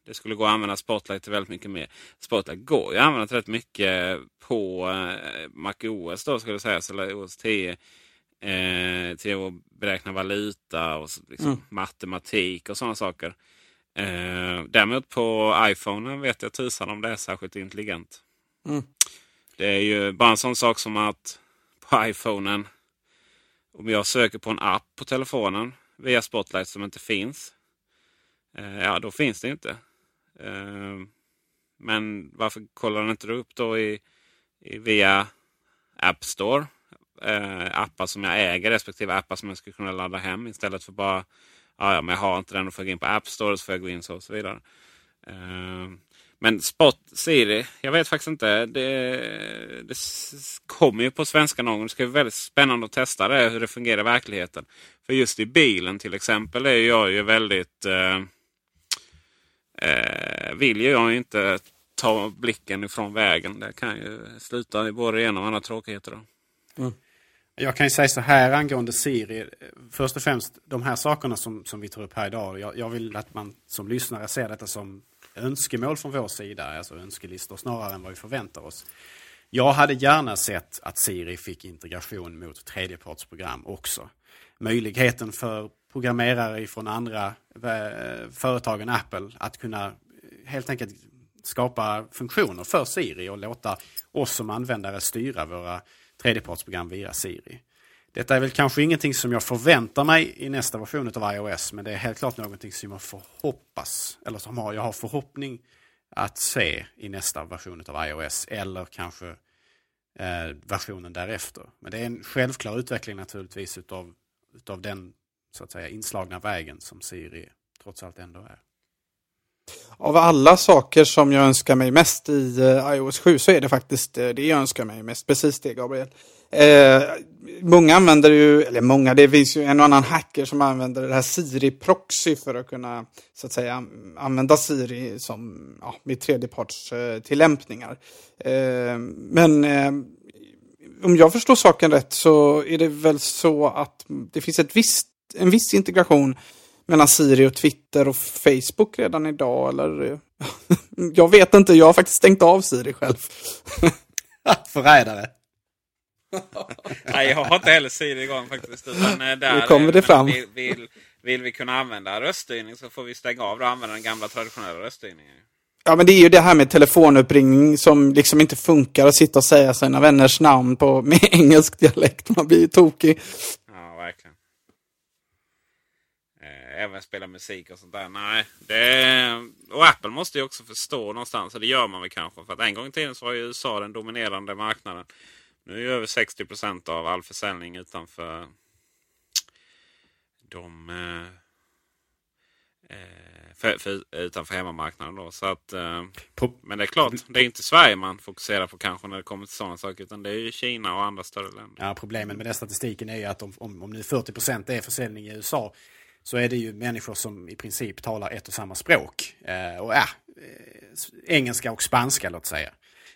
det skulle gå att använda Spotlight till väldigt mycket mer. Spotlight går ju att använda rätt mycket på eh, MacOS då skulle jag säga. Eller OS 10. Eh, till att beräkna valuta och liksom, Mm. matematik och sådana saker. Eh, däremot på iPhone vet jag tusan om det är särskilt intelligent. Mm. Det är ju bara en sån sak som att på iPhonen om jag söker på en app på telefonen via Spotlight som inte finns. Eh, ja, då finns det inte. Eh, men varför kollar den inte upp då i, i via App Store? Eh, appar som jag äger respektive appar som jag skulle kunna ladda hem istället för bara ja, ja, men jag har inte den och får jag gå in på App Store så får jag gå in så och så vidare. Eh, men Spot Siri, jag vet faktiskt inte. Det, det kommer ju på svenska någon gång. Det ska bli väldigt spännande att testa det, hur det fungerar i verkligheten. För just i bilen till exempel är jag ju väldigt... Eh, eh, vill ju jag inte ta blicken ifrån vägen. Det kan ju sluta i både det ena och andra tråkigheter. Då. Mm. Jag kan ju säga så här angående Siri. Först och främst de här sakerna som, som vi tar upp här idag. Jag, jag vill att man som lyssnare ser detta som önskemål från vår sida. Alltså önskelistor snarare än vad vi förväntar oss. Jag hade gärna sett att Siri fick integration mot tredjepartsprogram också. Möjligheten för programmerare från andra eh, företag än Apple att kunna eh, helt enkelt skapa funktioner för Siri och låta oss som användare styra våra tredjepartsprogram via Siri. Detta är väl kanske ingenting som jag förväntar mig i nästa version av iOS, men det är helt klart någonting som jag får hoppas, eller som jag har förhoppning att se i nästa version av iOS, eller kanske eh, versionen därefter. Men det är en självklar utveckling naturligtvis utav, utav den så att säga inslagna vägen som Siri trots allt ändå är. Av alla saker som jag önskar mig mest i eh, iOS 7 så är det faktiskt eh, det jag önskar mig mest. Precis det Gabriel. Eh, många använder ju, eller många, det finns ju en och annan hacker som använder det här Siri Proxy för att kunna så att säga använda Siri som ja, med tredjeparts tillämpningar. Eh, men eh, om jag förstår saken rätt så är det väl så att det finns ett visst, en viss integration mellan Siri och Twitter och Facebook redan idag eller? [LAUGHS] jag vet inte, jag har faktiskt stängt av Siri själv. [LAUGHS] Förrädare. [LAUGHS] Nej, jag har inte heller Siri igång faktiskt. Utan eh, där, nu kommer det fram. Vill, vill, vill, vi kunna använda röststyrning så får vi stänga av och använda den gamla traditionella röststyrningen. Ja, men det är ju det här med telefonuppringning som liksom inte funkar att sitta och säga sina vänners namn på, [LAUGHS] med engelsk dialekt. Man blir ju tokig. Ja, verkligen även spela musik och sånt där. Nej, det, och Apple måste ju också förstå någonstans. Och det gör man väl kanske. För att en gång i tiden så var ju USA den dominerande marknaden. Nu är ju över 60 procent av all försäljning utanför de... Eh, eh, för, för, utanför hemmamarknaden. Då. Så att, eh, men det är klart, det är inte Sverige man fokuserar på kanske när det kommer till sådana saker. Utan det är ju Kina och andra större länder. Ja, problemet med den statistiken är ju att om, om, om nu 40 procent är försäljning i USA så är det ju människor som i princip talar ett och samma språk. Eh, och ja, eh, engelska och spanska låt säga.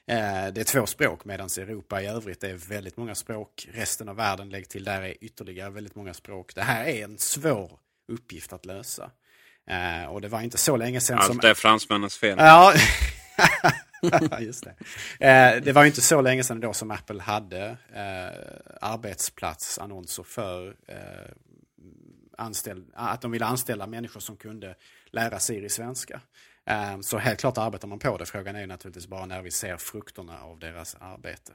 Eh, det är två språk medan Europa i övrigt är väldigt många språk. Resten av världen, lägg till där är ytterligare väldigt många språk. Det här är en svår uppgift att lösa. Eh, och det var inte så länge sedan Allt som... Allt är fransmännens fel. Ja, [LAUGHS] just det. Eh, det var inte så länge sedan då som Apple hade arbetsplatsannonser för anställ, att de ville anställa människor som kunde lära Siri svenska. Ehm, så helt klart arbetar man på det. Frågan är naturligtvis bara när vi ser frukterna av deras arbete.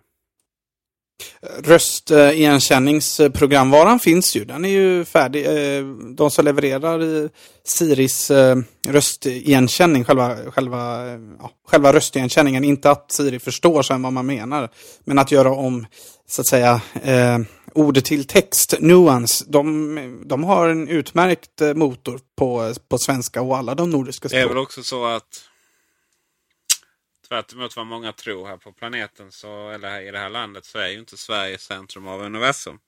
Röstigenkänningsprogramvaran finns ju. Den är ju färdig. Ehm, de som levererar Siris eh, röstigenkänning, själva, själva, ja, själva röstigenkänningen, inte att Siri förstår sen vad man menar, men att göra om så att säga eh, ord till text, Nuance, de, de har en utmärkt eh, motor på, på svenska och alla de nordiska språken. Det är väl också så att tvärt emot vad många tror här på planeten så, eller i det här landet så är ju inte Sverige centrum av universum.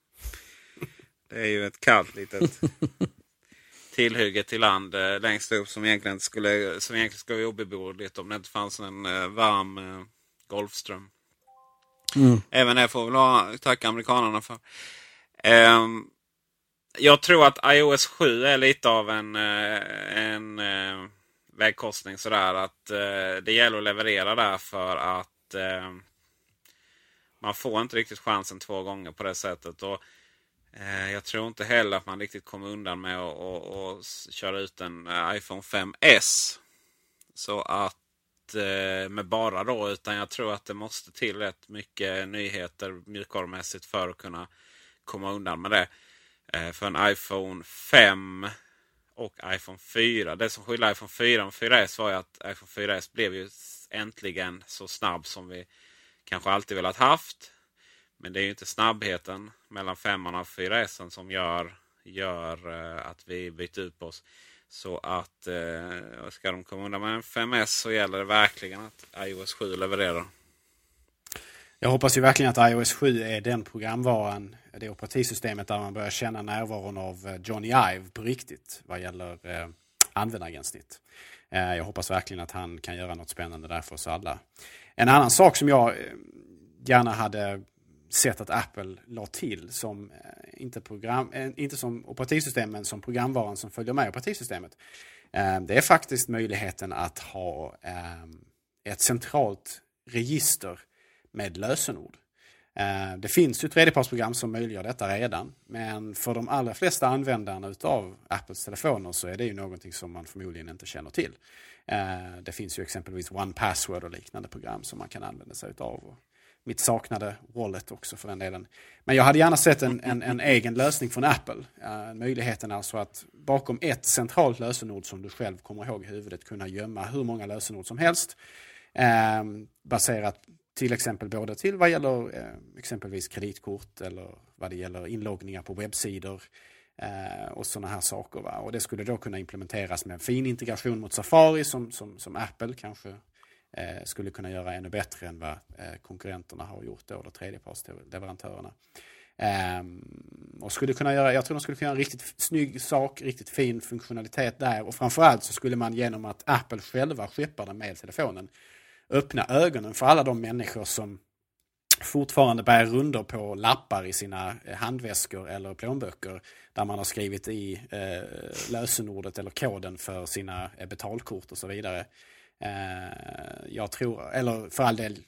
Det är ju ett kallt litet [LAUGHS] tillhygge till land eh, längst upp som egentligen skulle, som egentligen skulle vara obeboeligt om det inte fanns en eh, varm eh, Golfström. Mm. Även det får vi tacka amerikanerna för. Um, jag tror att iOS 7 är lite av en, eh, en uh, vägkorsning sådär. Att uh, det gäller att leverera där för att uh, man får inte riktigt chansen två gånger på det sättet. Och, jag tror inte heller att man riktigt kommer undan med att köra ut en iPhone 5S. Så att Eh, med bara då. Utan jag tror att det måste till rätt mycket nyheter mjukvarumässigt för att kunna komma undan med det. Eh, för en iPhone 5 och iPhone 4. Det som skiljer iPhone 4 och 4S var ju att iPhone 4S blev ju äntligen så snabb som vi kanske alltid velat haft. Men det är ju inte snabbheten mellan 5 och 4S som gör, gör eh, att vi byter ut oss. Så att eh, ska de komma undan med en 5S så gäller det verkligen att iOS 7 levererar. Jag hoppas ju verkligen att iOS 7 är den programvaran, det operativsystemet där man börjar känna närvaron av eh, Johnny Ive på riktigt vad gäller eh, användargränssnitt. Eh, jag hoppas verkligen att han kan göra något spännande där för oss alla. En annan sak som jag eh, gärna hade sätt att Apple la till som eh, inte, program, eh, inte som operativsystem men som programvaran som följer med operativsystemet. Eh, det är faktiskt möjligheten att ha ett centralt register med lösenord. Det finns ju tredjepartsprogram som möjliggör detta redan. Men för de allra flesta användarna utav Apples telefoner så är det ju någonting som man förmodligen inte känner till. Det finns ju exempelvis One Password och liknande program som man kan använda sig utav. Mitt saknade Wallet också för den delen. Men jag hade gärna sett en, en, en egen lösning från Apple. Eh, möjligheten alltså att bakom ett centralt lösenord som du själv kommer ihåg i huvudet kunna gömma hur många lösenord som helst. Ehm, baserat till exempel både till vad gäller eh, exempelvis kreditkort eller vad det gäller inloggningar på webbsidor eh, och sådana här saker. Va? Och det skulle då kunna implementeras med en fin integration mot Safari som, som, som Apple kanske Eh, skulle kunna göra ännu bättre än vad eh, konkurrenterna har gjort då, eller tredjepartsleverantörerna. Ehm, och skulle kunna göra, jag tror de skulle kunna göra en riktigt snygg sak, riktigt fin funktionalitet där. Och framförallt så skulle man genom att Apple själva skeppar den med telefonen öppna ögonen för alla de människor som fortfarande bär runder på lappar i sina eh, handväskor eller plånböcker där man har skrivit i eh, lösenordet eller koden för sina eh, betalkort och så vidare. Eh, jag tror, eller för all del,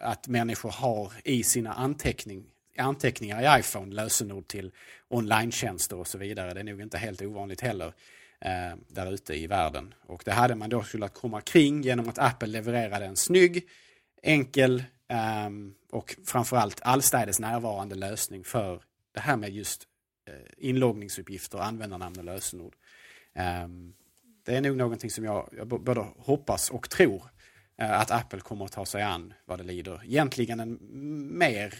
att människor har i sina anteckning, anteckningar i iPhone lösenord till online och så vidare. Det är nog inte helt ovanligt heller eh, där ute i världen. Och det hade man då skulle komma kring genom att Apple levererade en snygg, enkel eh, och framförallt allstädes närvarande lösning för det här med just eh, inloggningsuppgifter, användarnamn och lösenord. Eh, det är nog någonting som jag, jag både hoppas och tror eh, att Apple kommer att ta sig an vad det lider. Egentligen en mer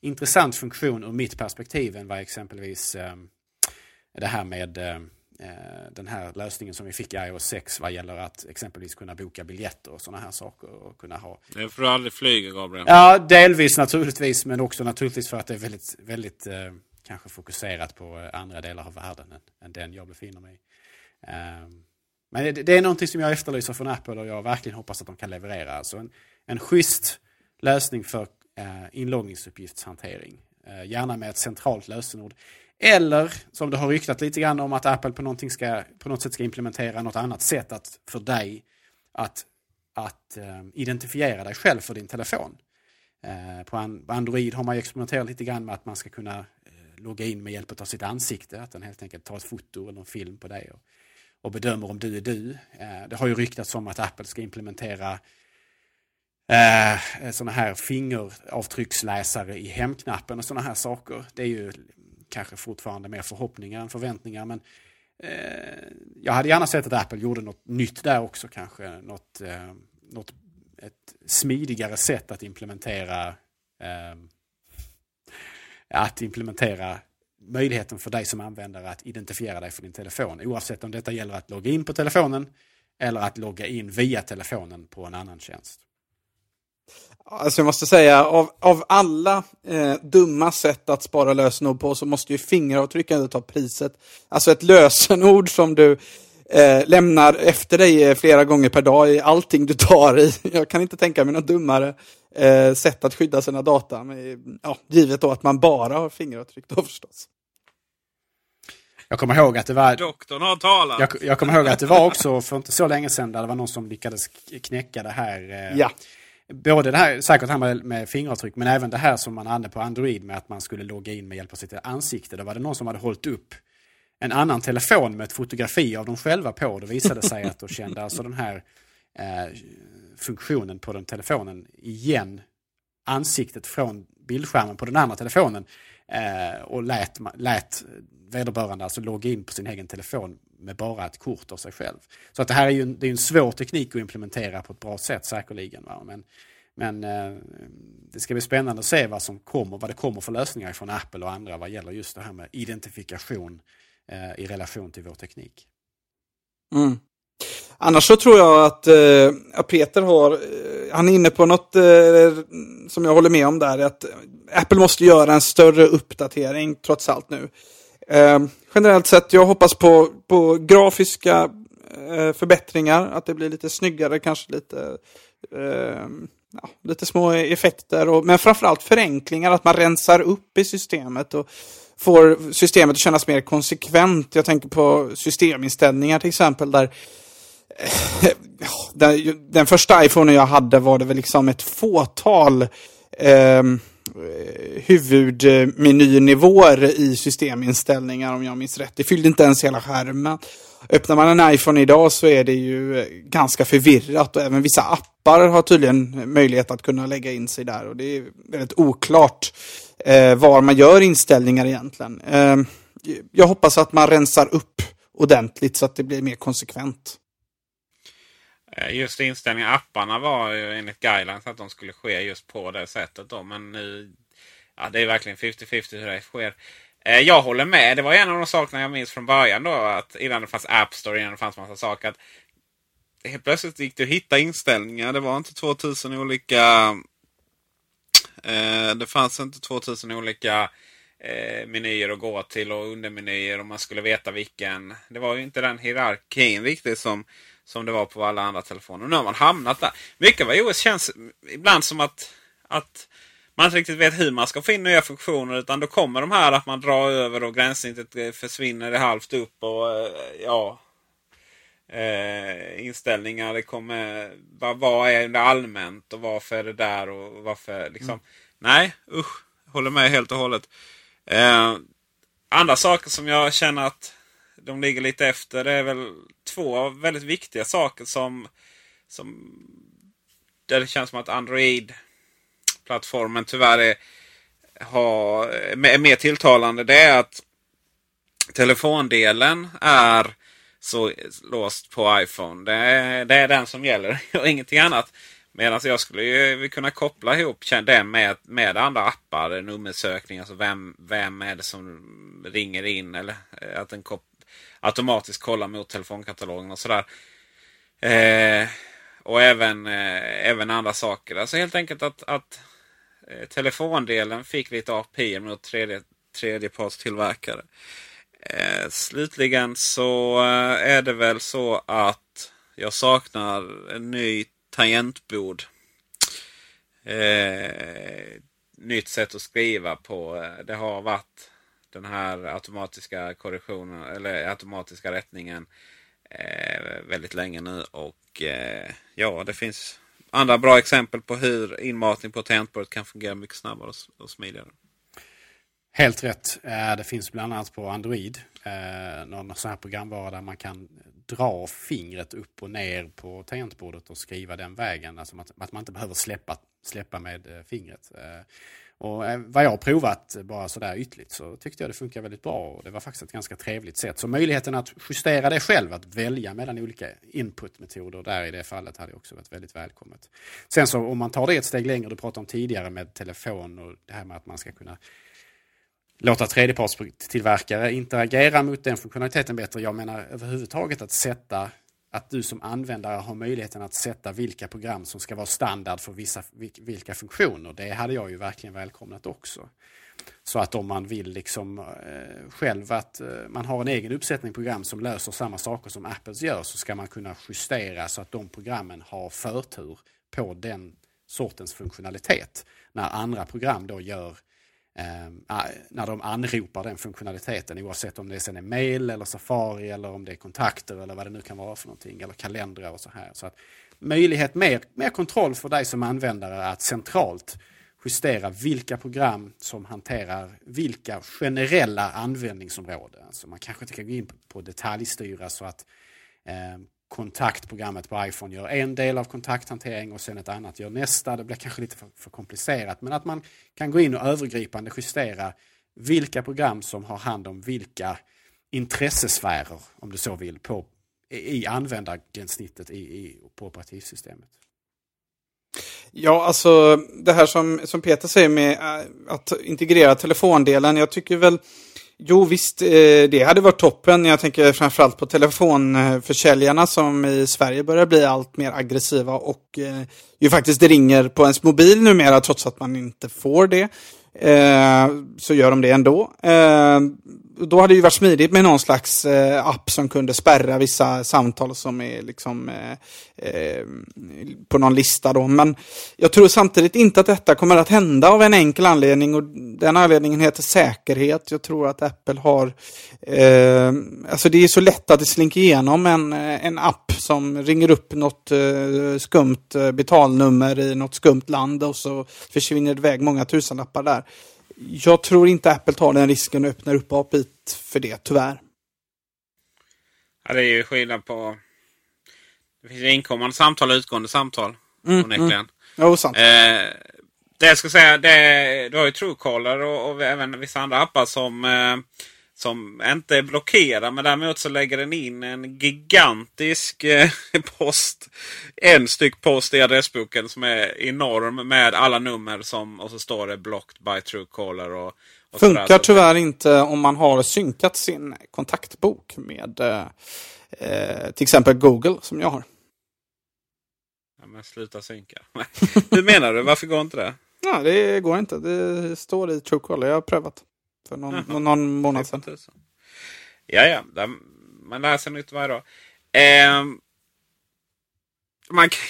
intressant funktion ur mitt perspektiv än vad exempelvis eh, det här med ehm, Eh, den här lösningen som vi fick i iOS 6 vad gäller att exempelvis kunna boka biljetter och sådana här saker. Och kunna ha... Det får du aldrig flyga Gabriel. Ja, delvis naturligtvis men också naturligtvis för att det är väldigt, väldigt kanske fokuserat på andra delar av världen än, än den jag befinner mig i. Eh, men det, det, är någonting som jag efterlyser från Apple och jag verkligen hoppas att de kan leverera. Alltså en, en schysst lösning för eh, inloggningsuppgiftshantering. Eh, gärna med ett centralt lösenord. Eller som det har ryktat lite grann om att Apple på, ska, på något sätt ska implementera något annat sätt att, för dig att, att eh, identifiera dig själv för din telefon. Eh, på Android har man experimenterat lite grann med att man ska kunna eh, logga in med hjälp av sitt ansikte. Att den helt enkelt tar ett foto eller en film på dig och, och bedömer om du är du. Eh, det har ju ryktats om att Apple ska implementera eh, eh, sådana här fingeravtrycksläsare i hemknappen och sådana här saker. Det är ju kanske fortfarande mer förhoppningar än förväntningar. Men jag hade gärna sett att Apple gjorde något nytt där också kanske. Något, något ett smidigare sätt att implementera att implementera möjligheten för dig som användare att identifiera dig för din telefon. Oavsett om detta gäller att logga in på telefonen eller att logga in via telefonen på en annan tjänst. Alltså jag måste säga, av, av alla eh, dumma sätt att spara lösenord på så måste ju fingeravtryck ta priset. Alltså ett lösenord som du eh, lämnar efter dig eh, flera gånger per dag i allting du tar i. [LAUGHS] Jag kan inte tänka mig något dummare eh, sätt att skydda sina data. Med, ja, givet då att man bara har fingeravtryck då förstås. Jag kommer ihåg att det var... Doktorn har talat! Jag, jag kommer ihåg att det var också för inte så länge sedan där det var någon som lyckades knäcka det här. Eh, ja både det här, säkert det här med, med fingeravtryck, men även det här som man hade på Android med att man skulle logga in med hjälp av sitt ansikte. Då var det någon som hade hållit upp en annan telefon med ett fotografi av dem själva på. Det visade sig att då kände alltså den här eh, funktionen på den telefonen igen ansiktet från bildskärmen på den andra telefonen eh, och lät, lät vederbörande alltså logga in på sin egen telefon med bara ett kort av sig själv. Så att det här är ju en, det är en svår teknik att implementera på ett bra sätt säkerligen. Va? Men, men eh, det ska bli spännande att se vad som kommer, vad det kommer för lösningar från Apple och andra vad gäller just det här med identifikation eh, Eh, i relation till vår teknik. Mm. Annars så tror jag att eh, Peter har, eh, han är inne på något eh, som jag håller med om där, att Apple måste göra en större uppdatering trots allt nu. Eh, generellt sett, jag hoppas på, på grafiska eh, förbättringar. Att det blir lite snyggare, kanske lite, eh, ja, lite små effekter. Och, men framförallt förenklingar, att man rensar upp i systemet. och får systemet att kännas mer konsekvent. Jag tänker på systeminställningar till exempel där eh, den, den första iPhone jag hade var det väl liksom ett fåtal ehm, eh, huvudmenynivåer eh, i systeminställningar om jag minns rätt. Det fyllde inte ens hela skärmen. Öppnar man en iPhone idag så är det ju eh, ganska förvirrat och även vissa appar har tydligen möjlighet att kunna lägga in sig där och det är väldigt oklart eh, var man gör inställningar egentligen. Eh, jag hoppas att man rensar upp ordentligt så att det blir mer konsekvent. Eh, just inställningar apparna var ju enligt guidelines att de skulle ske just på det sättet. Då. Men nu, ja, det är verkligen 50-50 hur det sker. Eh, jag håller med. Det var en av de sakerna jag minns från början. då att Innan det fanns App Store, innan det fanns massa saker. Att helt plötsligt gick det att hitta inställningar. Det var inte 2000 olika... Eh, det fanns inte 2000 olika eh, menyer att gå till och undermenyer. Och man skulle veta vilken. Det var ju inte den hierarkin riktigt som som det var på alla andra telefoner. Nu har man hamnat där. Mycket av iOS känns ibland som att, att man inte riktigt vet hur man ska få in nya funktioner. Utan då kommer de här att man drar över och gränssnittet eh, försvinner i halvt upp. och ja eh, Inställningar. Det kommer, vad, vad är det allmänt och varför är det där och varför liksom. Mm. Nej, usch. Håller med helt och hållet. Eh, andra saker som jag känner att de ligger lite efter. Det är väl två väldigt viktiga saker som, som där det känns som att Android-plattformen tyvärr är, har, är mer tilltalande. Det är att telefondelen är så låst på iPhone. Det är, det är den som gäller [LAUGHS] och ingenting annat. Medan jag skulle ju kunna koppla ihop den med, med andra appar. Nummersökning. Alltså vem, vem är det som ringer in? Eller eh, att den kop automatiskt kollar mot telefonkatalogen och sådär. Eh, och även, eh, även andra saker. Alltså helt enkelt att, att eh, telefondelen fick lite API mot tredje, tredjepartstillverkare. Eh, Eh, slutligen så eh, är det väl så att jag saknar en ny tangentbord. Eh, nytt sätt att skriva på. Eh, det har varit den här automatiska korrektionen eller automatiska rättningen eh, väldigt länge nu. Och eh, ja, det finns andra bra exempel på hur inmatning på tangentbordet kan fungera mycket snabbare och, och smidigare. Helt rätt. Eh, det finns bland annat på Android eh, någon sån här programvara där man kan dra fingret upp och ner på tangentbordet och skriva den vägen. Alltså att man inte behöver släppa, släppa med eh, fingret. Och vad jag har provat bara sådär ytligt så tyckte jag det funkar väldigt bra och det var faktiskt ett ganska trevligt sätt. Så möjligheten att justera det själv, att välja mellan olika inputmetoder där i det fallet hade också varit väldigt välkommet. Sen så om man tar det ett steg längre, du pratade om tidigare med telefon och det här med att man ska kunna låta tredjepartstillverkare interagera mot den funktionaliteten bättre. Jag menar överhuvudtaget att sätta att du som användare har möjligheten att sätta vilka program som ska vara standard för vissa, vilka funktioner. Det hade jag ju verkligen välkomnat också. Så att om man vill liksom eh, själv att eh, man har en egen uppsättning program som löser samma saker som Apples gör så ska man kunna justera så att de programmen har förtur på den sortens funktionalitet. När andra program då gör eh, när de anropar den funktionaliteten oavsett om det sen är mail eller Safari eller om det är kontakter eller vad det nu kan vara för någonting eller kalendrar och så här. Så att möjlighet, mer, mer kontroll för dig som användare att centralt justera vilka program som hanterar vilka generella användningsområden. Alltså man kanske inte kan gå in på detaljstyra så att eh, kontaktprogrammet på iPhone gör en del av kontakthantering och sen ett annat gör nästa. Det blir kanske lite för, för, komplicerat men att man kan gå in och övergripande justera vilka program som har hand om vilka intressesfärer, om du så vill, på, i användargränssnittet i, i, på operativsystemet. Ja, alltså det här som, som Peter säger med äh, att integrera telefondelen. Jag tycker väl Jo, visst, eh, det hade varit toppen. Jag tänker framförallt på telefonförsäljarna som i Sverige börjar bli allt mer aggressiva och eh, ju faktiskt ringer på ens mobil numera trots att man inte får det. Eh, så gör de det ändå då hade det ju varit smidigt med någon slags eh, app som kunde spärra vissa samtal som är liksom eh, eh, på någon lista då. Men jag tror samtidigt inte att detta kommer att hända av en enkel anledning och den anledningen heter säkerhet. Jag tror att Apple har, eh, alltså det är så lätt att det slinker igenom en, eh, en app som ringer upp något eh, skumt eh, betalnummer i något skumt land och så försvinner det iväg många tusenlappar där jag tror inte Apple tar den risken och öppnar upp API för det, tyvärr. Ja, det är ju skillnad på... Det finns inkommande samtal och utgående samtal. Mm, onekligen. Mm. Jo, sant. Eh, det jag ska säga, det, du har ju Truecaller och, och även vissa andra appar som eh, som inte blockerar men däremot så lägger den in en gigantisk eh, [LAUGHS] post. En styck post i adressboken som är enorm med alla nummer som och så står det blocked by Truecaller. Och, och Funkar tyvärr inte om man har synkat sin kontaktbok med eh, eh, till exempel Google som jag har. Ja, men sluta synka. [LAUGHS] Hur menar du? Varför går inte det? Ja, det går inte. Det står i Truecaller. Jag har prövat. För någon, någon månad sedan. Ja, ja. Där, man lär sig nytt varje dag. Eh, man kan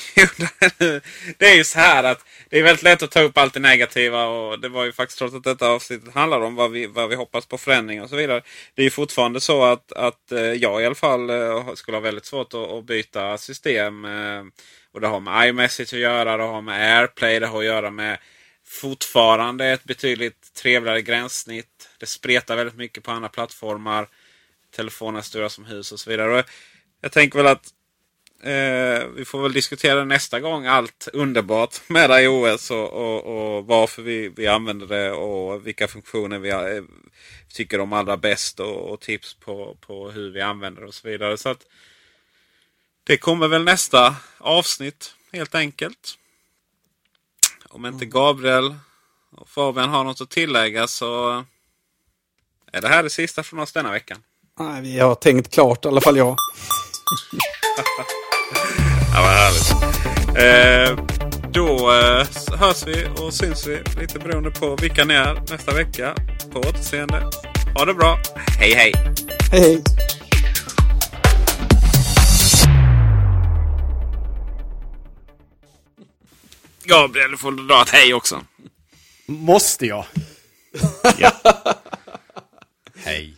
[LAUGHS] det är ju så här att det är väldigt lätt att ta upp allt det negativa. Och det var ju faktiskt trots att detta avsnittet handlar om vad vi, vad vi hoppas på förändring och så vidare. Det är ju fortfarande så att, att eh, jag i alla fall eh, skulle ha väldigt svårt att, att byta system. Eh, och det har med iMessage att göra, det har med AirPlay, det har att göra med fortfarande ett betydligt trevligare gränssnitt. Det spretar väldigt mycket på andra plattformar. Telefonen stora som hus och så vidare. Och jag tänker väl att eh, vi får väl diskutera nästa gång allt underbart med iOS och, och, och varför vi, vi använder det och vilka funktioner vi har, tycker om allra bäst och, och, tips på, på hur vi använder det och så vidare. Så att Det kommer väl nästa avsnitt helt enkelt. Om inte Gabriel och Fabian har något att tillägga så är det här det sista från oss denna veckan. Nej, vi har tänkt klart i alla fall jag. [LAUGHS] ja, vad härligt. Eh, då eh, hörs vi och syns vi lite beroende på vilka ni är nästa vecka. På återseende. Ha det bra. Hej hej! Hej hej! Gabriel, du får dra ett hej också. Måste jag? [LAUGHS] Ja. hej.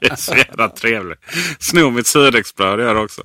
det är så jävla trevligt. Snor mitt surdegsbröd gör det också.